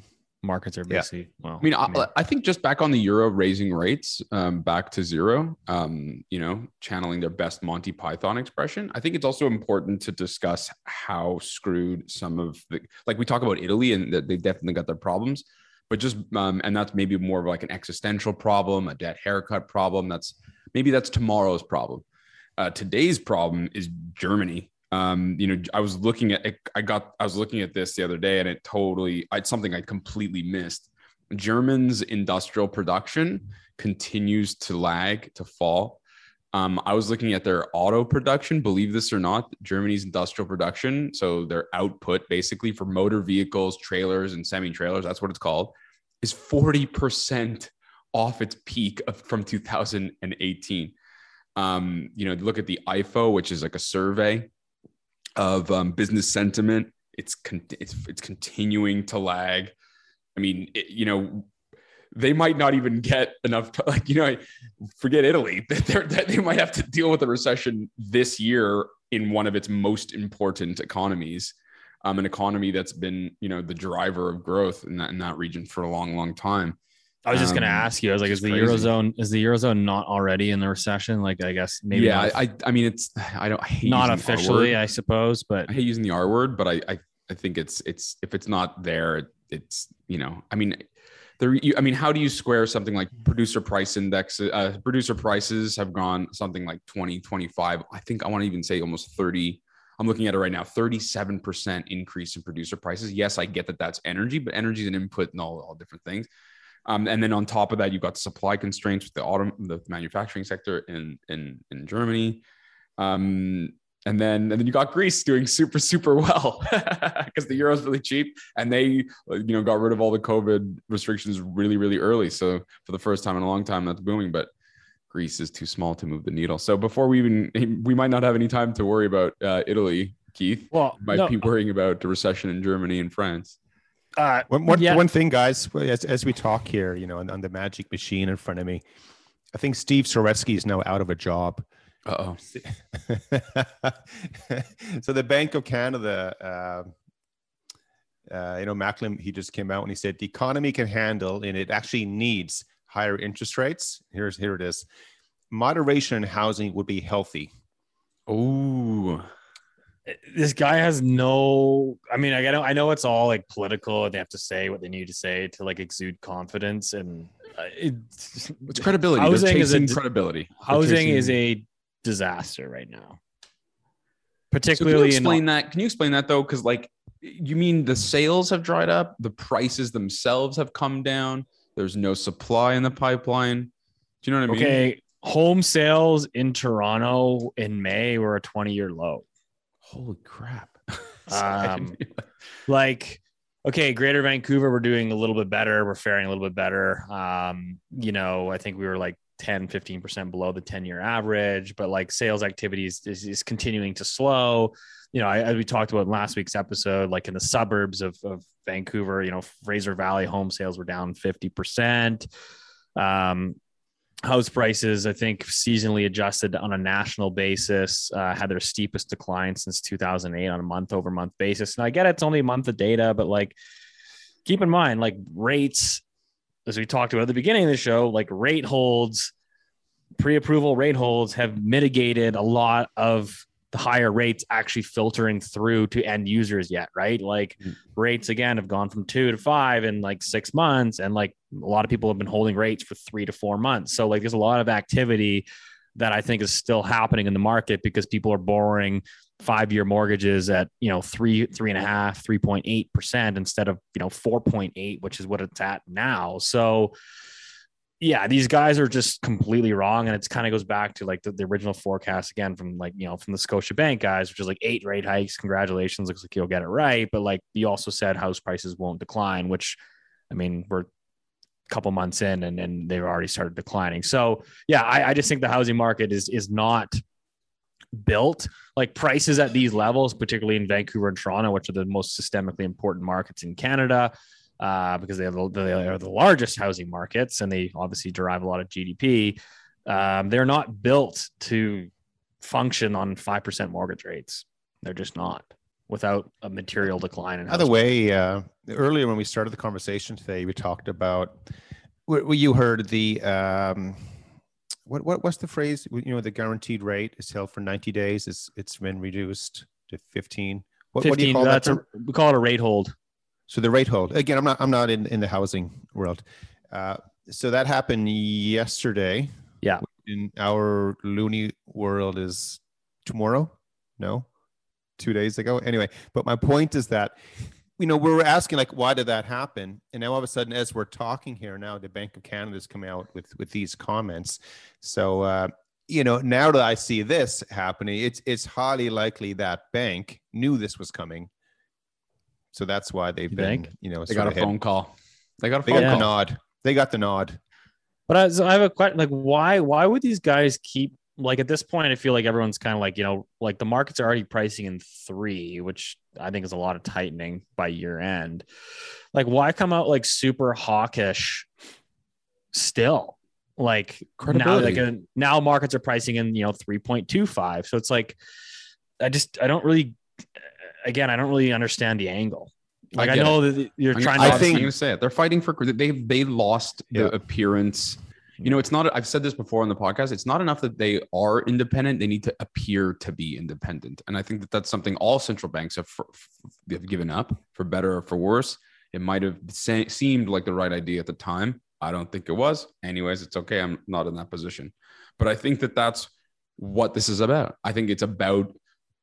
markets are Yeah. well. I mean, I, I think just back on the euro raising rates um, back to zero, um, you know, channeling their best Monty Python expression. I think it's also important to discuss how screwed some of the, like we talk about Italy and that they've definitely got their problems, but just, um, and that's maybe more of like an existential problem, a debt haircut problem. That's maybe that's tomorrow's problem. Uh, today's problem is Germany. Um, you know, I was looking at, I got, I was looking at this the other day, and it totally, it's something I completely missed. Germans' industrial production continues to lag, to fall. Um, I was looking at their auto production. Believe this or not, Germany's industrial production, so their output basically for motor vehicles, trailers, and semi trailers, that's what it's called, is 40% off its peak of, from 2018. Um, you know, look at the IFO, which is like a survey of um, business sentiment. It's, con- it's it's continuing to lag. I mean, it, you know, they might not even get enough. T- like you know, forget Italy. They're, they might have to deal with a recession this year in one of its most important economies, um, an economy that's been you know the driver of growth in that in that region for a long, long time. I was just going to Um, ask you. I was like, is the crazy. eurozone is the eurozone not already in the recession? Like, I guess maybe yeah, not, I, I mean it's I don't I hate not using the R officially. I suppose, but I hate using the R word, but I, I, I think it's, it's, if it's not there, it's, you know, I mean, there, you, I mean, how do you square something like producer price index? Uh, producer prices have gone something like 20, 25. I think I want to even say almost 30. I'm looking at it right now, 37% increase in producer prices. Yes, I get that that's energy, but energy is an input in all, all different things. Um, and then on top of that, you've got supply constraints with the auto, the manufacturing sector in, in, in Germany. Um, and then and then you got Greece doing super super well because the euro is really cheap and they you know got rid of all the COVID restrictions really really early. So for the first time in a long time, that's booming. But Greece is too small to move the needle. So before we even we might not have any time to worry about uh, Italy, Keith. well, Might no, be worrying about the recession in Germany and France. Uh, One, one, Yeah. one thing, guys, as, as we talk here, you know, on, on the magic machine in front of me, I think Steve Saretsky is now out of a job. Uh oh. so the Bank of Canada, uh, uh, you know, Macklem, he just came out and he said the economy can handle and it actually needs higher interest rates. Here's here it is. Moderation in housing would be healthy. Oh. This guy has no i mean i know i know it's all like political and they have to say what they need to say to like exude confidence and uh, it, It's credibility. Housing is a credibility. Housing is a disaster right now So can you particularly explain in that? Can you explain that though? Because like, you mean the sales have dried up, the prices themselves have come down. There's no supply in the pipeline. Do you know what I mean? okay home sales in toronto in may were a 20 year low Holy crap! Sorry, I didn't Um, like okay greater vancouver we're doing a little bit better. We're faring a little bit better. Um you know i think we were like 10 15% below the 10 year average but like sales activities is, is continuing to slow. You know I, as we talked about in last week's episode like in the suburbs of, of vancouver you know fraser valley home sales were down 50% um house prices i think seasonally adjusted on a national basis uh, had their steepest decline since 2008 on a month over month basis. And i get it's only a month of data but like keep in mind like rates as we talked about at the beginning of the show like rate holds pre-approval rate holds have mitigated a lot of the higher rates actually filtering through to end users yet right? Like Mhm. rates again have gone from two to five in like six months and like a lot of people have been holding rates for three to four months. So like there's a lot of activity that i think is still happening in the market because people are borrowing five year mortgages at you know three three and a half three point eight percent instead of you know 4.8 which is what it's at now. So yeah these guys are just completely wrong and it's kind of goes back to like the, the original forecast again from like you know from the scotia bank guys which is like eight rate hikes congratulations looks like you'll get it right but like you also said house prices won't decline which i mean we're a couple months in and, and they've already started declining. So yeah I, I just think the housing market is is not built like prices at these levels, particularly in Vancouver and Toronto, which are the most systemically important markets in Canada, uh, because they are, the, they are the largest housing markets and they obviously derive a lot of GDP. Um, they're not built to function on 5% mortgage rates. They're just not without a material decline in By the way, uh, earlier when we started the conversation today, we talked about what you heard the um, what, what what's the phrase? You know, the guaranteed rate is held for 90 days. It's it's been reduced to 15. What, 15, what do you call that? a, we call it a rate hold. So the rate hold again. I'm not. I'm not in in the housing world. Uh, so that happened yesterday. Yeah. In our loony world is tomorrow. No, two days ago. Anyway, but my point is that you know we were asking like why did that happen, and now all of a sudden as we're talking here now, the Bank of Canada is coming out with with these comments. So. Uh, you know, now that I see this happening, it's it's highly likely that bank knew this was coming so that's why they've You been, think? you know, They got a hit- phone call. They got a They phone got call. the nod. They got the nod. But I, so I have a question: like, why why would these guys keep like at this point? I feel like everyone's kind of like you know, like the markets are already pricing in three, which I think is a lot of tightening by year end. Like, why come out like super hawkish still? Like now, like now markets are pricing in you know three point two five. So it's like I just I don't really. Again, I don't really understand the angle. Like I, get know that you're I'm, trying I to. I think- am going to say it. They're fighting for. they've they lost the appearance. You know, it's not. I've said this before on the podcast. It's not enough that they are independent. They need to appear to be independent, and I think that that's something all central banks have, have given up for better or for worse. It might have se- seemed like the right idea at the time. I don't think it was. Anyways, it's okay. I'm not in that position, but I think that that's what this is about. I think it's about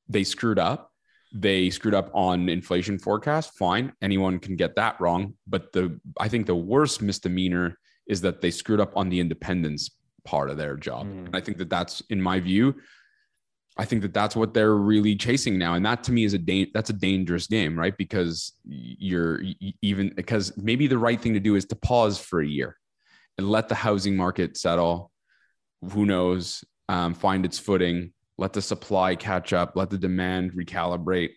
they screwed up they screwed up on inflation forecast fine anyone can get that wrong. But the i think the worst misdemeanor is that they screwed up on the independence part of their job. Mm. and i think that that's in my view i think that that's what they're really chasing now. And that to me is a da- that's a dangerous game right? Because you're even because maybe the right thing to do is to pause for a year and let the housing market settle. Who knows? Um, find its footing let the supply catch up, let the demand recalibrate,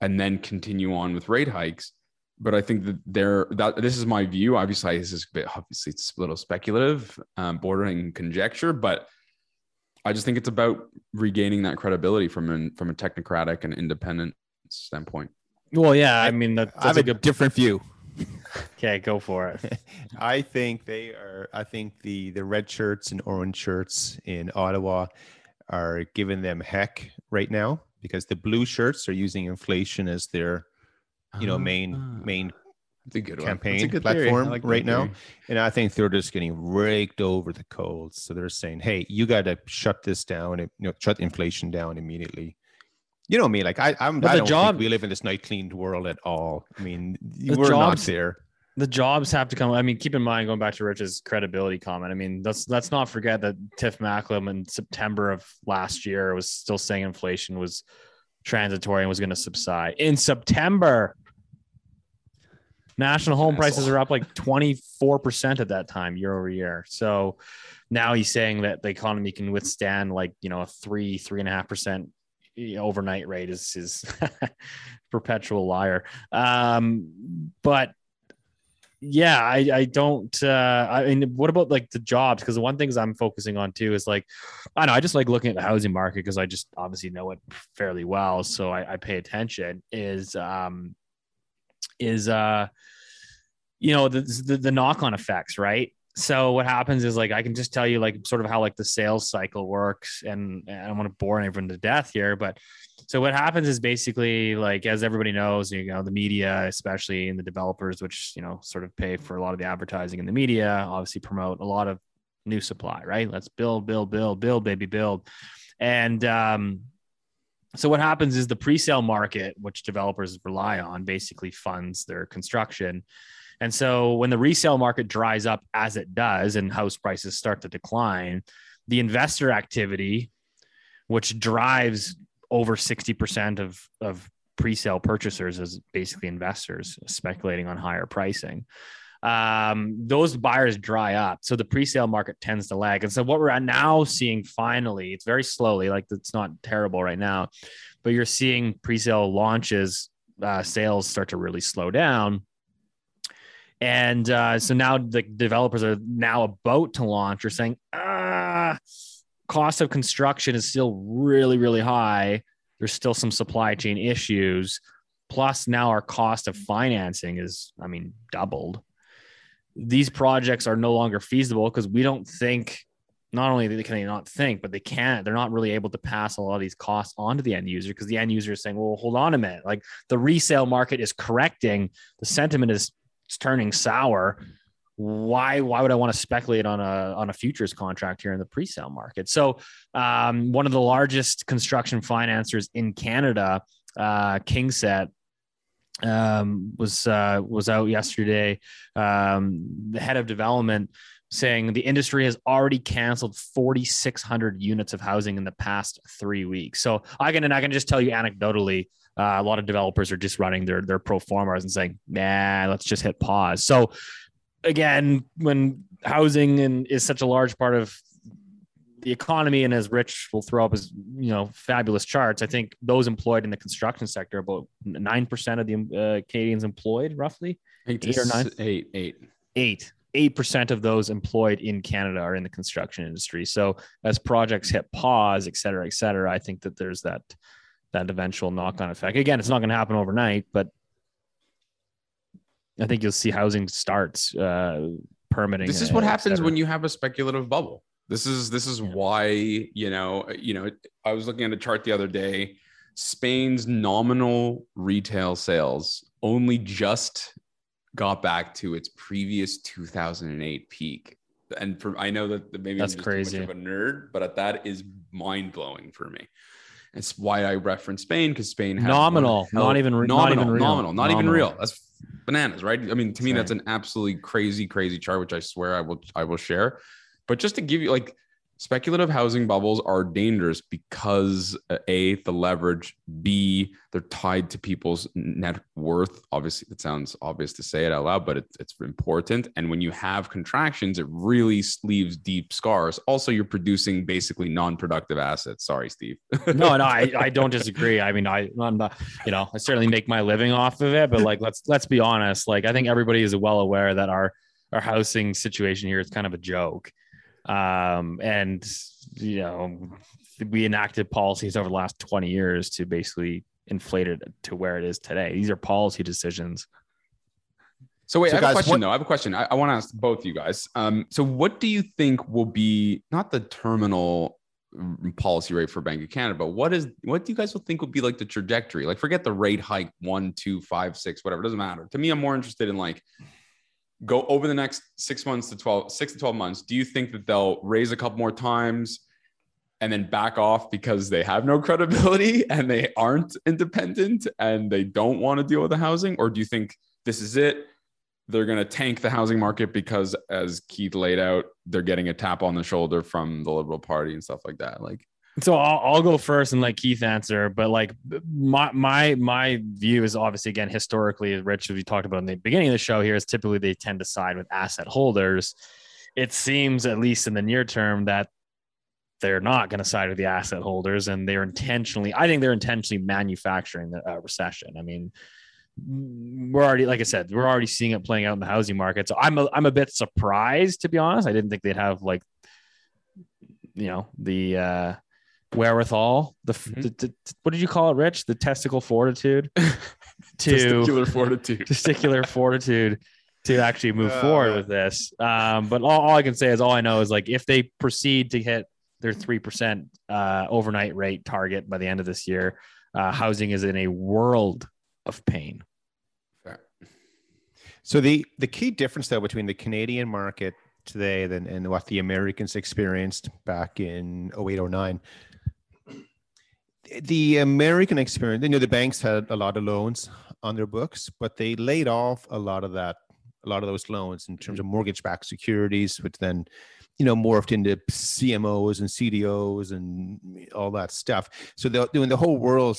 and then continue on with rate hikes. But I think that there that this is my view. Obviously, this is a bit obviously it's a little speculative, um, bordering conjecture, but I just think it's about regaining that credibility from an from a technocratic and independent standpoint. well, yeah, I mean that, I have a a good. different view. Okay, go for it. I think they are. I think the the red shirts and orange shirts in Ottawa are giving them heck right now because the blue shirts are using inflation as their you know main Ah, main that's a good campaign That's a good platform like right now. And I think they're just getting raked over the coals. So they're saying, "Hey, you got to shut this down and you know, shut inflation down immediately." You know me, like I, I'm. But I the don't job- think we live in this night cleaned world at all. I mean, The we're not jobs- there. The jobs have to come. I mean, keep in mind going back to Rich's credibility comment. I mean, let's let's not forget that Tiff Macklem in September of last year was still saying inflation was transitory and was going to subside. In September, national home prices are up like 24% at that time year over year. So now he's saying that the economy can withstand like, you know, a three, three and a half percent overnight rate is is perpetual liar. Um, but yeah, I, I don't. Uh, I mean, what about like the jobs? Because the one things I'm focusing on too is like, I know I just like looking at the housing market because I just obviously know it fairly well, so I, I pay attention. Is um, is uh, you know the the, the knock on effects, right? So what happens is like I can just tell you like sort of how like the sales cycle works, and, and I don't want to bore everyone to death here, but so what happens is basically like as everybody knows, you know, the media, especially in the developers, which you know sort of pay for a lot of the advertising in the media, obviously promote a lot of new supply, right? Let's build, build, build, build, baby, build. And um, so what happens is the pre-sale market, which developers rely on, basically funds their construction. And so when the resale market dries up as it does and house prices start to decline, the investor activity, which drives over 60% of, of pre-sale purchasers as basically investors speculating on higher pricing. um, those buyers dry up. So the pre-sale market tends to lag. And so what we're now seeing finally, it's very slowly, like it's not terrible right now, but you're seeing pre-sale launches, uh, sales start to really slow down. And uh, so now the developers are now about to launch. Are saying, ah, cost of construction is still really, really high. There's still some supply chain issues. Plus, now our cost of financing is, I mean, doubled these projects are no longer feasible because we don't think not only can they not think, but they can't. They're not really able to pass a lot of these costs on to the end user because the end user is saying, "Well, hold on a minute. Like the resale market is correcting, the sentiment is turning sour. Why? Why would I want to speculate on a on a futures contract here in the pre-sale market?" So, um, one of the largest construction financiers in Canada, uh, KingSett, um, was uh, was out yesterday. Um, the head of development saying the industry has already canceled 4,600 units of housing in the past three weeks. So I can and I can just tell you anecdotally, uh, a lot of developers are just running their their pro formas and saying, "Man, let's just hit pause." So again, when housing and is such a large part of the economy and as Rich will throw up his you know fabulous charts, I think those employed in the construction sector about nine percent of the uh, Canadians employed, roughly eight, eight or nine, eight, eight, eight. Eight percent of those employed in Canada are in the construction industry. So as projects hit pause, et cetera, et cetera, I think that there's that that eventual knock-on effect. Again, it's not going to happen overnight, but I think you'll see housing starts uh, permitting. This is what happens when you have a speculative bubble this is this is yeah. why you know you know I was looking at a chart the other day. Spain's nominal retail sales only just got back to its previous 2008 peak. And for I know that maybe that's I'm crazy of a nerd, but that is mind blowing for me. It's why I reference Spain because Spain has nominal, not even nominal, not even real. nominal, not nominal. even real. That's bananas, right? I mean, to me, that's an absolutely crazy, crazy chart, which I swear I will I will share. But just to give you like speculative housing bubbles are dangerous because uh, a the leverage b they're tied to people's net worth. Obviously it sounds obvious to say it out loud but it, it's important. And when you have contractions it really leaves deep scars. Also you're producing basically non-productive assets. Sorry steve. No no I, I don't disagree. I mean i i'm not you know i certainly make my living off of it but like let's let's be honest. Like i think everybody is well aware that our our housing situation here is kind of a joke um, and you know, we enacted policies over the last 20 years to basically inflate it to where it is today. These are policy decisions. So wait, so I have guys, a question what, though. I have a question. I, I want to ask both you guys. Um, so what do you think will be not the terminal policy rate for Bank of Canada, but what is what do you guys will think will be like the trajectory? Like forget the rate hike one, two, five, six, whatever. It doesn't matter. To me, I'm more interested in like go over the next six months to 12, six to 12 months, do you think that they'll raise a couple more times and then back off because they have no credibility and they aren't independent and they don't want to deal with the housing? Or do you think this is it? They're going to tank the housing market because, as Keith laid out, they're getting a tap on the shoulder from the Liberal Party and stuff like that. Like, so I'll, I'll go first and let Keith answer. But like my my my view is obviously again historically, Rich, as we talked about in the beginning of the show here, is typically they tend to side with asset holders. It seems, at least in the near term, that they're not going to side with the asset holders, and they're intentionally. I think they're intentionally manufacturing the uh, recession. I mean, we're already, like I said, we're already seeing it playing out in the housing market. So I'm a, I'm a bit surprised, to be honest. I didn't think they'd have like, you know, the. uh wherewithal the, mm-hmm. the, the, what did you call it rich? The testicle fortitude? To testicular fortitude. testicular fortitude to actually move uh, forward with this. Um, but all, all, i can say is all i know is like if they proceed to hit their 3% uh, overnight rate target by the end of this year uh, housing is in a world of pain. So the the key difference though between the canadian market today than and what the americans experienced back in 0809 the American experience, you know, the banks had a lot of loans on their books, but they laid off a lot of that, a lot of those loans in terms of mortgage-backed securities, which then, you know, morphed into CMOs and CDOs and all that stuff. So the, when the whole world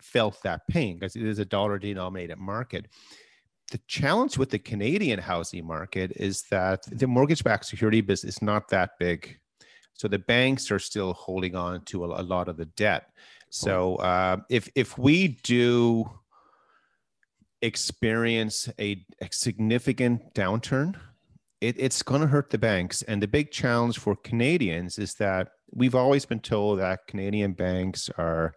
felt that pain because it is a dollar-denominated market, the challenge with the Canadian housing market is that the mortgage-backed security business is not that big, so the banks are still holding on to a, a lot of the debt. So uh, if if we do experience a, a significant downturn, it, it's going to hurt the banks. And the big challenge for Canadians is that we've always been told that Canadian banks are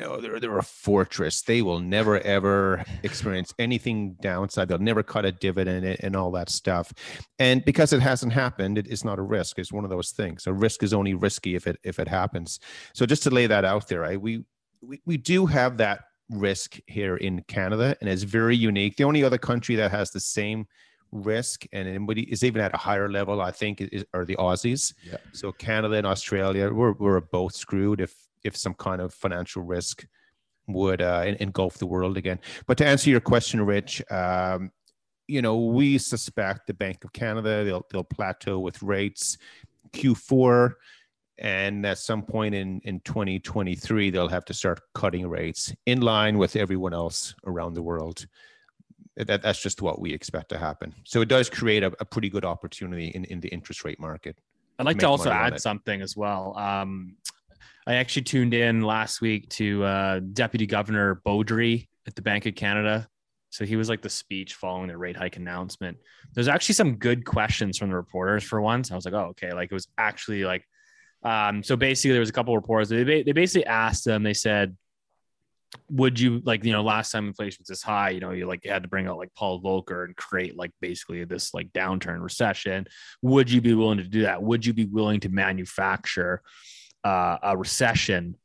know they're, they're a fortress. They will never ever experience anything downside. They'll never cut a dividend and, and all that stuff. And because it hasn't happened it is not a risk. It's one of those things. A risk is only risky if it if it happens. So just to lay that out there right we we, we do have that risk here in canada and it's very unique. The only other country that has the same risk and anybody is even at a higher level i think is, are the aussies. Yeah. so canada and australia we're, we're both screwed if if some kind of financial risk would uh, engulf the world again. But to answer your question, Rich, um, you know, we suspect the Bank of Canada they'll they'll plateau with rates Q4, and at some point in in 2023 they'll have to start cutting rates in line with everyone else around the world. That, that's just what we expect to happen. So it does create a, a pretty good opportunity in, in the interest rate market. I'd like make to also add something as well. Um, I actually tuned in last week to uh, Deputy Governor Beaudry at the Bank of Canada. So he was like the speech following the rate hike announcement. There's actually some good questions from the reporters for once. I was like, oh, okay. Like it was actually like, um, so basically there was a couple reporters. They, they basically asked them, they said, would you like, you know, last time inflation was this high, you know, you like you had to bring out like Paul Volcker and create like basically this like downturn recession. Would you be willing to do that? Would you be willing to manufacture uh, a recession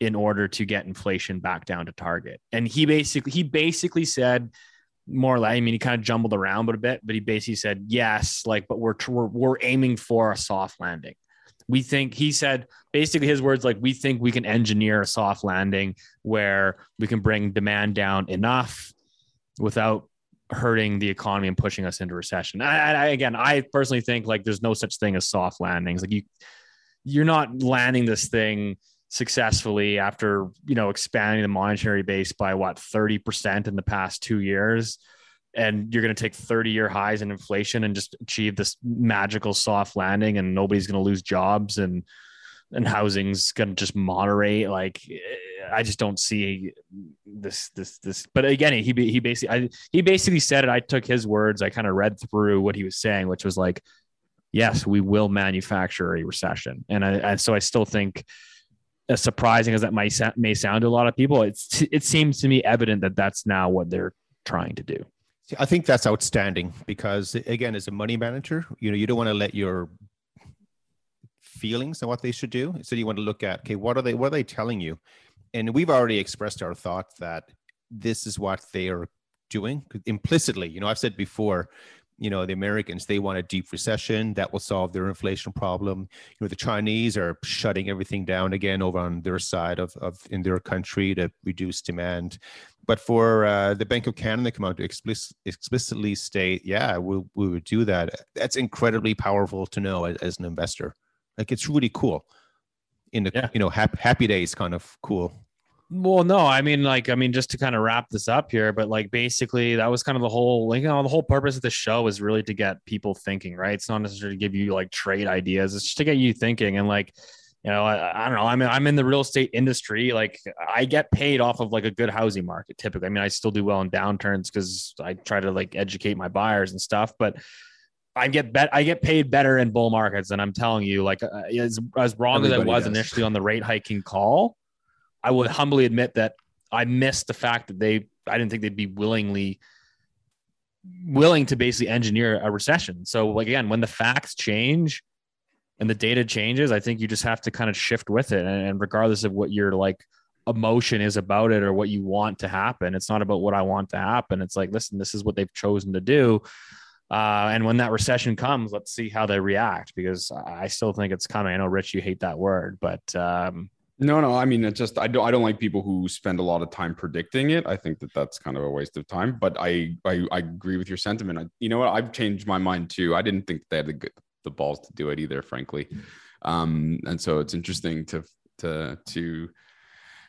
in order to get inflation back down to target. And he basically he basically said more or less. I mean, he kind of jumbled around but a bit, but he basically said yes, like, but we're we're, we're aiming for a soft landing. We think he said basically his words like we think we can engineer a soft landing where we can bring demand down enough without hurting the economy and pushing us into recession. I, I again, I personally think like there's no such thing as soft landings. Like you, you're not landing this thing successfully after you know expanding the monetary base by what 30% in the past two years and you're going to take 30 year highs in inflation and just achieve this magical soft landing and nobody's going to lose jobs and and housing's going to just moderate? Like i just don't see this this this but again he he basically I, he basically said it. I took his words. I kind of read through what he was saying which was like yes we will manufacture a recession and i and so i still think as surprising as that might may sound to a lot of people it's it seems to me evident that that's now what they're trying to do I think that's outstanding because again, as a money manager, you know, you don't want to let your feelings and what they should do. So you want to look at, okay, what are they what are they telling you? And we've already expressed our thought that this is what they are doing implicitly. You know, I've said before, you know, the Americans, they want a deep recession that will solve their inflation problem. You know, the Chinese are shutting everything down again over on their side of, of in their country to reduce demand. But for uh, the Bank of Canada to come out to explicit, explicitly state, yeah, we'll, we would do that. That's incredibly powerful to know as, as an investor. Like it's really cool. In the Yeah. you know happy, happy days, kind of cool. Well, no, I mean, like, I mean, just to kind of wrap this up here, but like, basically, that was kind of the whole, like, you know, the whole purpose of the show is really to get people thinking, right? It's not necessarily to give you like trade ideas; it's just to get you thinking. And like, you know, I, I don't know. I mean, I'm in the real estate industry. Like, I get paid off of like a good housing market. Typically, I mean, I still do well in downturns because I try to like educate my buyers and stuff, but. I get bet I get paid better in bull markets, and I'm telling you, like uh, as as wrong as I was does. initially on the rate hiking call, I would humbly admit that I missed the fact that they I didn't think they'd be willingly willing to basically engineer a recession. So like again, when the facts change and the data changes, I think you just have to kind of shift with it. And, regardless of what your like emotion is about it or what you want to happen, it's not about what I want to happen. It's like, listen, this is what they've chosen to do. Uh, and when that recession comes, let's see how they react because I still think it's coming. I know, Rich, you hate that word, but um, No, no. I mean, it's just I don't. I don't like people who spend a lot of time predicting it. I think that that's kind of a waste of time. But I, I, I agree with your sentiment. I, you know what? I've changed my mind too. I didn't think they had the good, the balls to do it either, frankly. Um, and so it's interesting to to to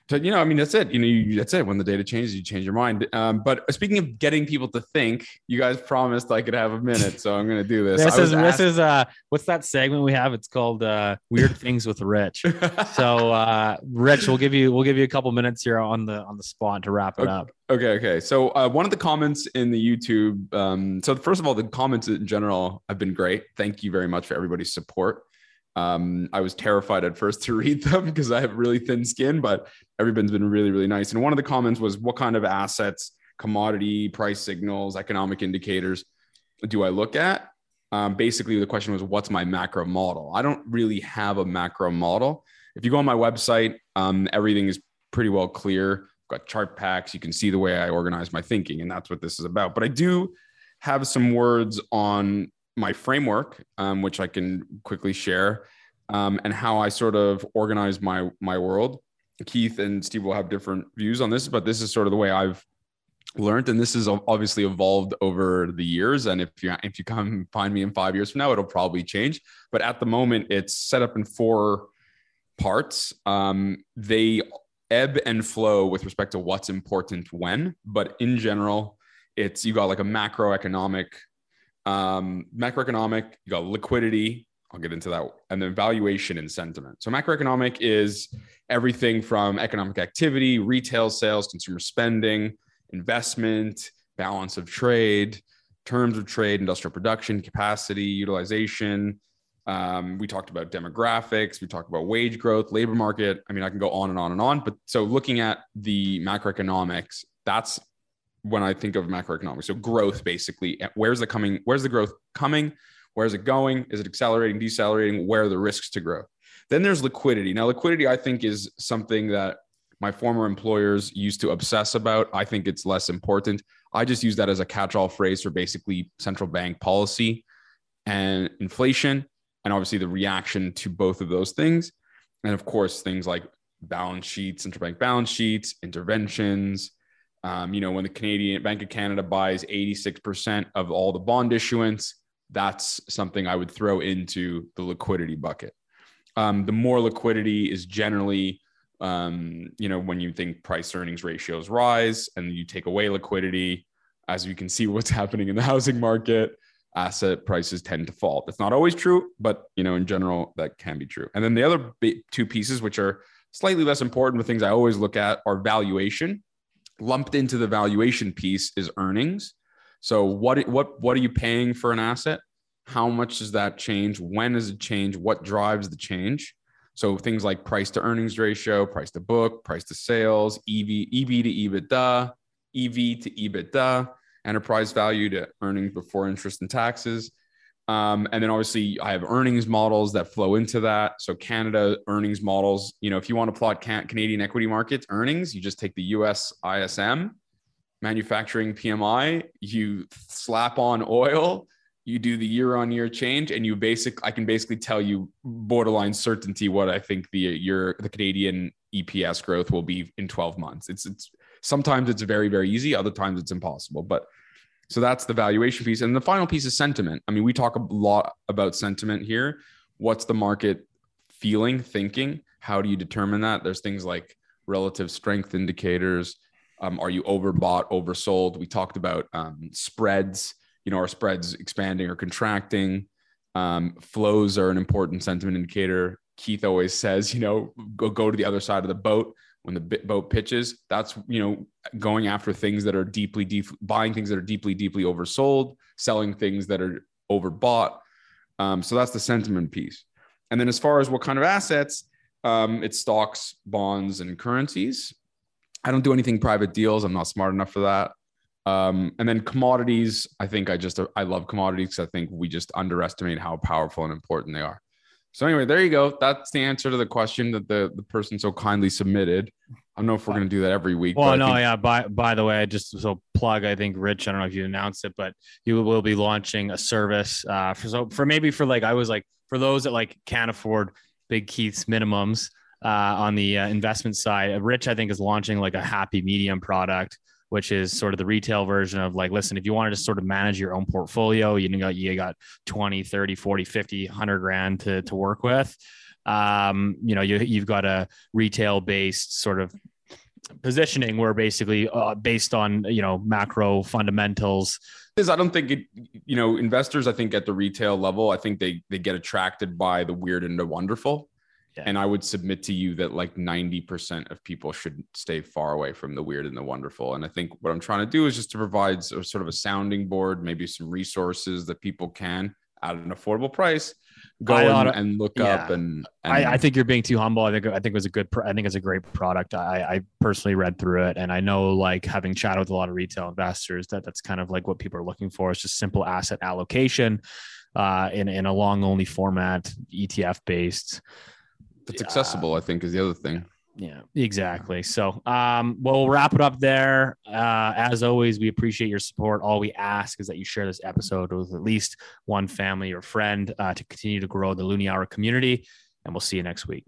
So you know, I mean, that's it. You know, you, that's it. When the data changes, you change your mind. Um, but speaking of getting people to think, you guys promised I could have a minute, so I'm going to do this. This is this asked- is uh what's that segment we have? It's called uh Weird Things with Rich. So uh Rich, we'll give you we'll give you a couple minutes here on the on the spot to wrap it Okay. up. Okay, okay. So uh, one of the comments in the YouTube. Um, so first of all, the comments in general have been great. Thank you very much for everybody's support. Um, I was terrified at first to read them because I have really thin skin, but everybody's been really, really nice. And one of the comments was, "What kind of assets, commodity price signals, economic indicators do I look at?" Um, basically, the question was, "What's my macro model?" I don't really have a macro model. If you go on my website, um, everything is pretty well clear got chart packs. You can see the way I organize my thinking, and that's what this is about. But I do have some words on my framework, um, which I can quickly share, um, and how I sort of organize my my world. Keith and Steve will have different views on this, but this is sort of the way I've learned, and this has obviously evolved over the years. And if you if you come find me in five years from now, it'll probably change. But at the moment, it's set up in four parts. Um, they ebb and flow with respect to what's important when, but in general, it's you got like a macroeconomic, um, macroeconomic, you got liquidity. I'll get into that, and then valuation and sentiment. So macroeconomic is everything from economic activity, retail sales, consumer spending, investment, balance of trade, terms of trade, industrial production, capacity, utilization, um, we talked about demographics. We talked about wage growth, labor market. I mean, I can go on and on and on. But so looking at the macroeconomics, that's when I think of macroeconomics. So growth, basically, eh, where's the coming? Where's the growth coming? Where's it going? Is it accelerating, decelerating? Where are the risks to growth? Then there's liquidity. Now, liquidity, I think, is something that my former employers used to obsess about. I think it's less important. I just use that as a catch-all phrase for basically central bank policy and inflation and obviously the reaction to both of those things. And of course, things like balance sheets, central bank balance sheets, interventions. Um, you know, when the Canadian Bank of Canada buys 86% of all the bond issuance, that's something I would throw into the liquidity bucket. Um, the more liquidity is generally, um, you know, when you think price earnings ratios rise and you take away liquidity, as you can see what's happening in the housing market, asset prices tend to fall. That's not always true, but you know, in general, that can be true. And then the other two pieces, which are slightly less important, but things I always look at are valuation. Lumped into the valuation piece is earnings. So what what what are you paying for an asset? How much does that change? When does it change? What drives the change? So things like price to earnings ratio, price to book, price to sales, EV, EV to EBITDA, EV to EBITDA enterprise value to earnings before interest and taxes. Um, and then obviously I have earnings models that flow into that. So Canada earnings models, you know, if you want to plot can- Canadian equity markets earnings, you just take the US ISM manufacturing PMI, you slap on oil, you do the year on year change and you basic I can basically tell you borderline certainty what I think the year the Canadian EPS growth will be in 12 months. It's it's sometimes it's very very easy, other times it's impossible. But so that's the valuation piece and the final piece is sentiment. I mean, we talk a lot about sentiment here. What's the market feeling, thinking? How do you determine that? There's things like relative strength indicators. Um, are you overbought, oversold? We talked about um, spreads you know, are spreads expanding or contracting? Um, flows are an important sentiment indicator. Keith always says, you know, go go to the other side of the boat when the boat pitches. That's you know, going after things that are deeply, deep, buying things that are deeply, deeply oversold, selling things that are overbought. Um, so that's the sentiment piece. And then as far as what kind of assets, um, it's stocks, bonds, and currencies. I don't do anything private deals. I'm not smart enough for that. Um, and then commodities, I think I just I love commodities I think we just underestimate how powerful and important they are. So anyway, there you go. That's the answer to the question that the the person so kindly submitted. I don't know if we're going to do that every week. Well, but no, think- yeah. By by the way, I just so plug, I think Rich. I don't know if you announced it, but you will be launching a service uh, for so for maybe for like I was like for those that like can't afford Big Keith's minimums uh, on the uh, investment side. Rich, I think, is launching like a happy medium product which is sort of the retail version of like listen if you wanted to sort of manage your own portfolio you got you got 20 30 40 50 100 grand to, to work with um, you know you, you've got a retail based sort of positioning where basically uh, based on you know macro fundamentals is I don't think it, you know, investors, I think at the retail level, I think they they get attracted by the weird and the wonderful. Yeah. And I would submit to you that like 90% of people should stay far away from the weird and the wonderful. And I think what I'm trying to do is just to provide a, sort of a sounding board, maybe some resources that people can at an affordable price go and, and look yeah. up and, and I, I think you're being too humble. I think I think it was a good. I think it's a great product. I, I personally read through it, and I know like having chatted with a lot of retail investors that that's kind of like what people are looking for. Is just simple asset allocation, uh, in in a long only format, ETF based. It's accessible, I think is the other thing. Yeah, exactly. So, um, well, we'll wrap it up there. Uh, as always, we appreciate your support. All we ask is that you share this episode with at least one family or friend uh, to continue to grow the Loonie Hour community. And we'll see you next week.